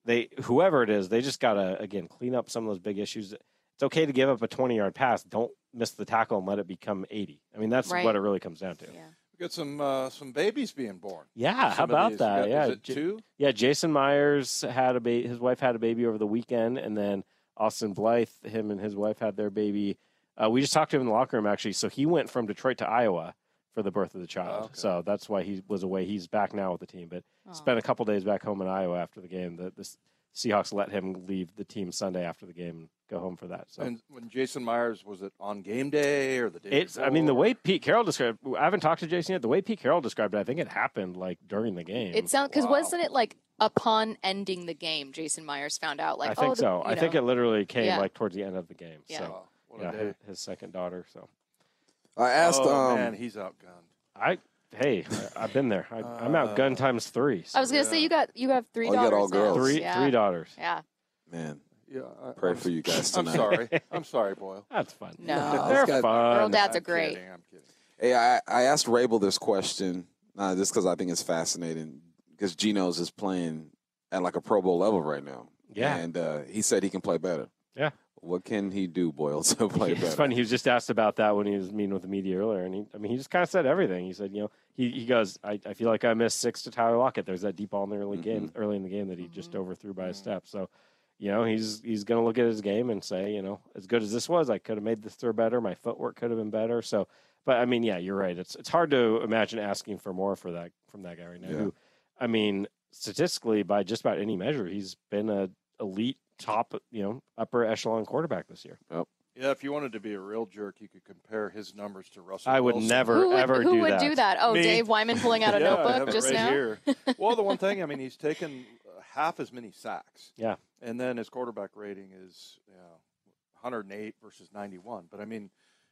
they whoever it is, they just got to again clean up some of those big issues. It's okay to give up a 20 yard pass. Don't miss the tackle and let it become 80. I mean, that's Right. what it really comes down to. Yeah. We got some uh, some babies being born. Yeah, how Some of about these. that? Got- yeah, is it J- two. Yeah, Jason Myers had a baby. His wife had a baby over the weekend, and then Austin Blythe, him and his wife had their baby. Uh, we just talked to him in the locker room actually. So he went from Detroit to Iowa for the birth of the child. Oh, so that's why he was away. He's back now with the team, but spent a couple days back home in Iowa after the game. The, the Seahawks let him leave the team Sunday after the game and go home for that. So And when Jason Myers was it on game day or the day? it's. I mean, the way Pete Carroll described. I haven't talked to Jason yet. The way Pete Carroll described it, I think it happened like during the game. It sounds because wasn't it like upon ending the game, Jason Myers found out like I think oh, the- so. you I think it literally came Yeah. like towards the end of the game. Yeah. So Wow, yeah, his, his second daughter. So I asked. Oh um, man, he's outgunned. I hey, I, I've been there. I, I'm out gun times three. I was gonna say you got you have three Oh, you got all girls. Three Yeah. three daughters. Yeah. Man, Yeah, I, pray I'm, for you guys tonight. I'm sorry. I'm sorry, Boyle. That's fun. No, They're They're got- fun. girl dads are I'm great. kidding, I'm kidding. Hey, I, I asked Raible this question uh, just because I think it's fascinating because Geno's is playing at like a Pro Bowl level right now. Yeah. and uh, he said he can play better. Yeah. What can he do, Boyle, to play better? It's funny. He was just asked about that when he was meeting with the media earlier, and he, I mean, he just kind of said everything. He said, you know, he, he goes, I, I feel like I missed six to Tyler Lockett. There's that deep ball in the early game, Mm-hmm. early in the game that he just overthrew by a step. So, you know, he's he's going to look at his game and say, you know, as good as this was, I could have made this throw better. My footwork could have been better. So, but I mean, yeah, you're right. It's it's hard to imagine asking for more for that from that guy right now. Yeah. Who, I mean, statistically, by just about any measure, he's been a elite top, you know, upper echelon quarterback this year. Yep. Yeah, if you wanted to be a real jerk, you could compare his numbers to Russell. I would Wilson. never Who would, ever who do would that. do that? Oh, Me. Dave Wyman pulling out a yeah, I have notebook it just right now. Here. well, the one thing, I mean, he's taken uh, half as many sacks. Yeah. And then his quarterback rating is you know, 108 versus 91. But I mean,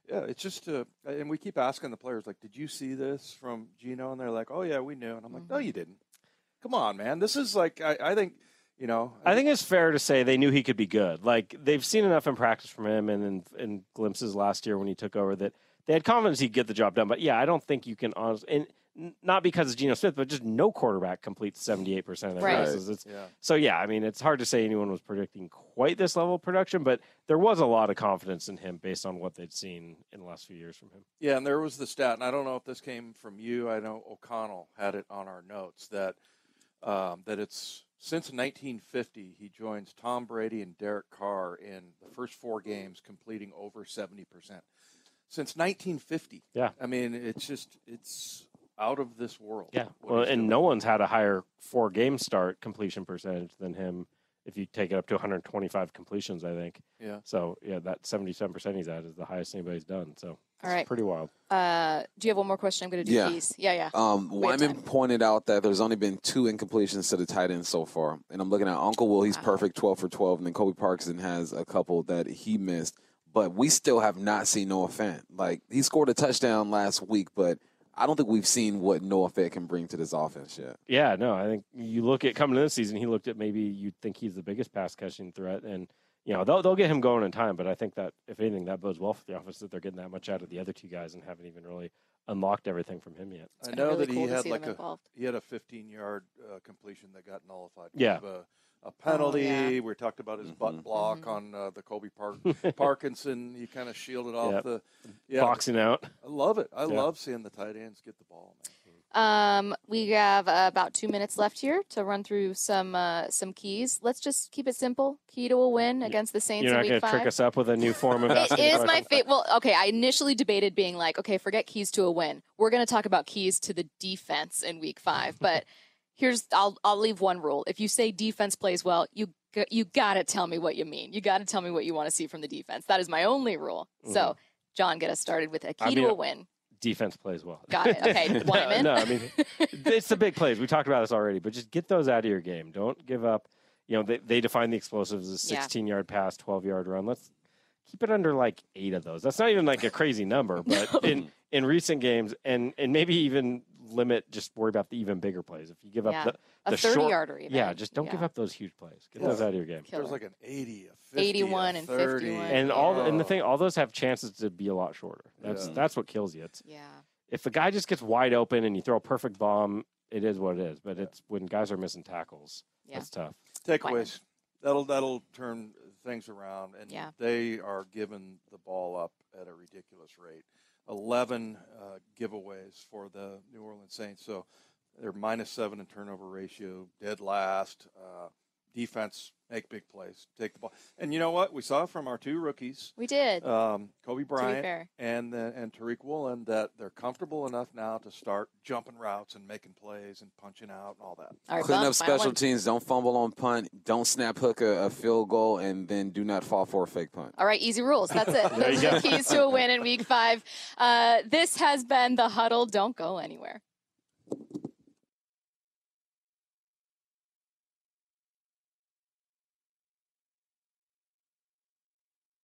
yeah, it's just, uh, and we keep asking the players, like, did you see this from Geno? And they're like, oh, yeah, we knew. And I'm like, no, Mm-hmm. you didn't. Come on, man. This is like, I, I think, you know, I think it's fair to say they knew he could be good. Like they've seen enough in practice from him and in, in glimpses last year when he took over that they had confidence he'd get the job done. But yeah, I don't think you can honestly, and not because it's Geno Smith, but just no quarterback completes seventy eight percent of their Right. passes. It's, Yeah. So yeah, I mean, it's hard to say anyone was predicting quite this level of production, but there was a lot of confidence in him based on what they'd seen in the last few years from him. Yeah, and there was the stat, and I don't know if this came from you. I know O'Connell had it on our notes that um, that it's since 1950 he joins Tom Brady and Derek Carr in the first four games, completing over 70 percent. since 1950. Yeah. I mean, it's just it's out of this world. Yeah. Well, and doing. no one's had a higher four game start completion percentage than him. If you take it up to 125 completions, I think. Yeah. So yeah, that 77% he's at is the highest anybody's done. So it's right. pretty wild. Uh, do you have one more question? I'm going to do Yeah. these. Yeah, yeah. Um, We have Wyman pointed out that there's only been two incompletions to the tight end so far, and I'm looking at Uncle Will. He's perfect, 12 for 12, and then Colby Parkinson has a couple that he missed. But we still have not seen Noah Fant. Like he scored a touchdown last week, but I don't think we've seen what Noah Fant can bring to this offense yet. Yeah, no, I think you look at coming into this season, he looked at maybe you'd think he's the biggest pass catching threat, and you know they'll they'll get him going in time. But I think that if anything, that bodes well for the offense that they're getting that much out of the other two guys and haven't even really unlocked everything from him yet. I know that he had like a he had a 15 yard uh, completion that got nullified. Yeah. of A, a penalty. yeah. We talked about his butt block on uh, the Colby Park Parkinson. He kind of shielded off Yep. the yeah. Boxing out. I love it. I Yeah. love seeing the tight ends get the ball. Man. Um, we have uh, about two minutes left here to run through some uh, some keys. Let's just keep it simple. Key to a win against the Saints You're in not week going to five. trick us up with a new form of it is my favorite. Well, okay. I initially debated being like, okay, forget keys to a win. We're going to talk about keys to the defense in week five. But here's, I'll, I'll leave one rule. If you say defense plays well, you, you got to tell me what you mean. You got to tell me what you want to see from the defense. That is my only rule. So, Mhm. John, get us started with a key I to a win. Defense plays well. Got it. Okay, no, Wyman. no, I mean it's the big plays. We talked about this already, but just get those out of your game. Don't give up. You know, they, they define the explosives as a Yeah. 16 yard pass, 12 yard run. Let's keep it under like eight of those. That's not even like a crazy number, but in in recent games, and and maybe even limit. Just worry about the even bigger plays. If you give up Yeah. the, A the 30 short, yarder even. yeah, just don't give up those huge plays. Get Yeah. those out of your game. There's like an 80, a 50, 81 a and 30. 51. And all and the thing, all those have chances to be a lot shorter. That's Yeah. that's what kills you. It's Yeah. if a guy just gets wide open and you throw a perfect bomb, it is what it is. But it's when guys are missing tackles, Yeah. that's tough. takeaways. That'll that'll turn things around, and Yeah. they are giving the ball up at a ridiculous rate. Eleven uh, giveaways for the New Orleans Saints, so they're minus seven in turnover ratio, dead last. Uh, defense make big plays, take the ball, and you know what? We saw from our two rookies, We did. um, Coby Bryant and the, and Tariq Woolen, that they're comfortable enough now to start jumping routes and making plays and punching out and all that. All right, Clean Bump, up final special teams. Don't fumble on punt. Don't snap hook a, a field goal, and then do not fall for a fake punt. All right, easy rules. That's it. There Those are the keys to a win in week five. Uh, this has been the huddle. Don't go anywhere.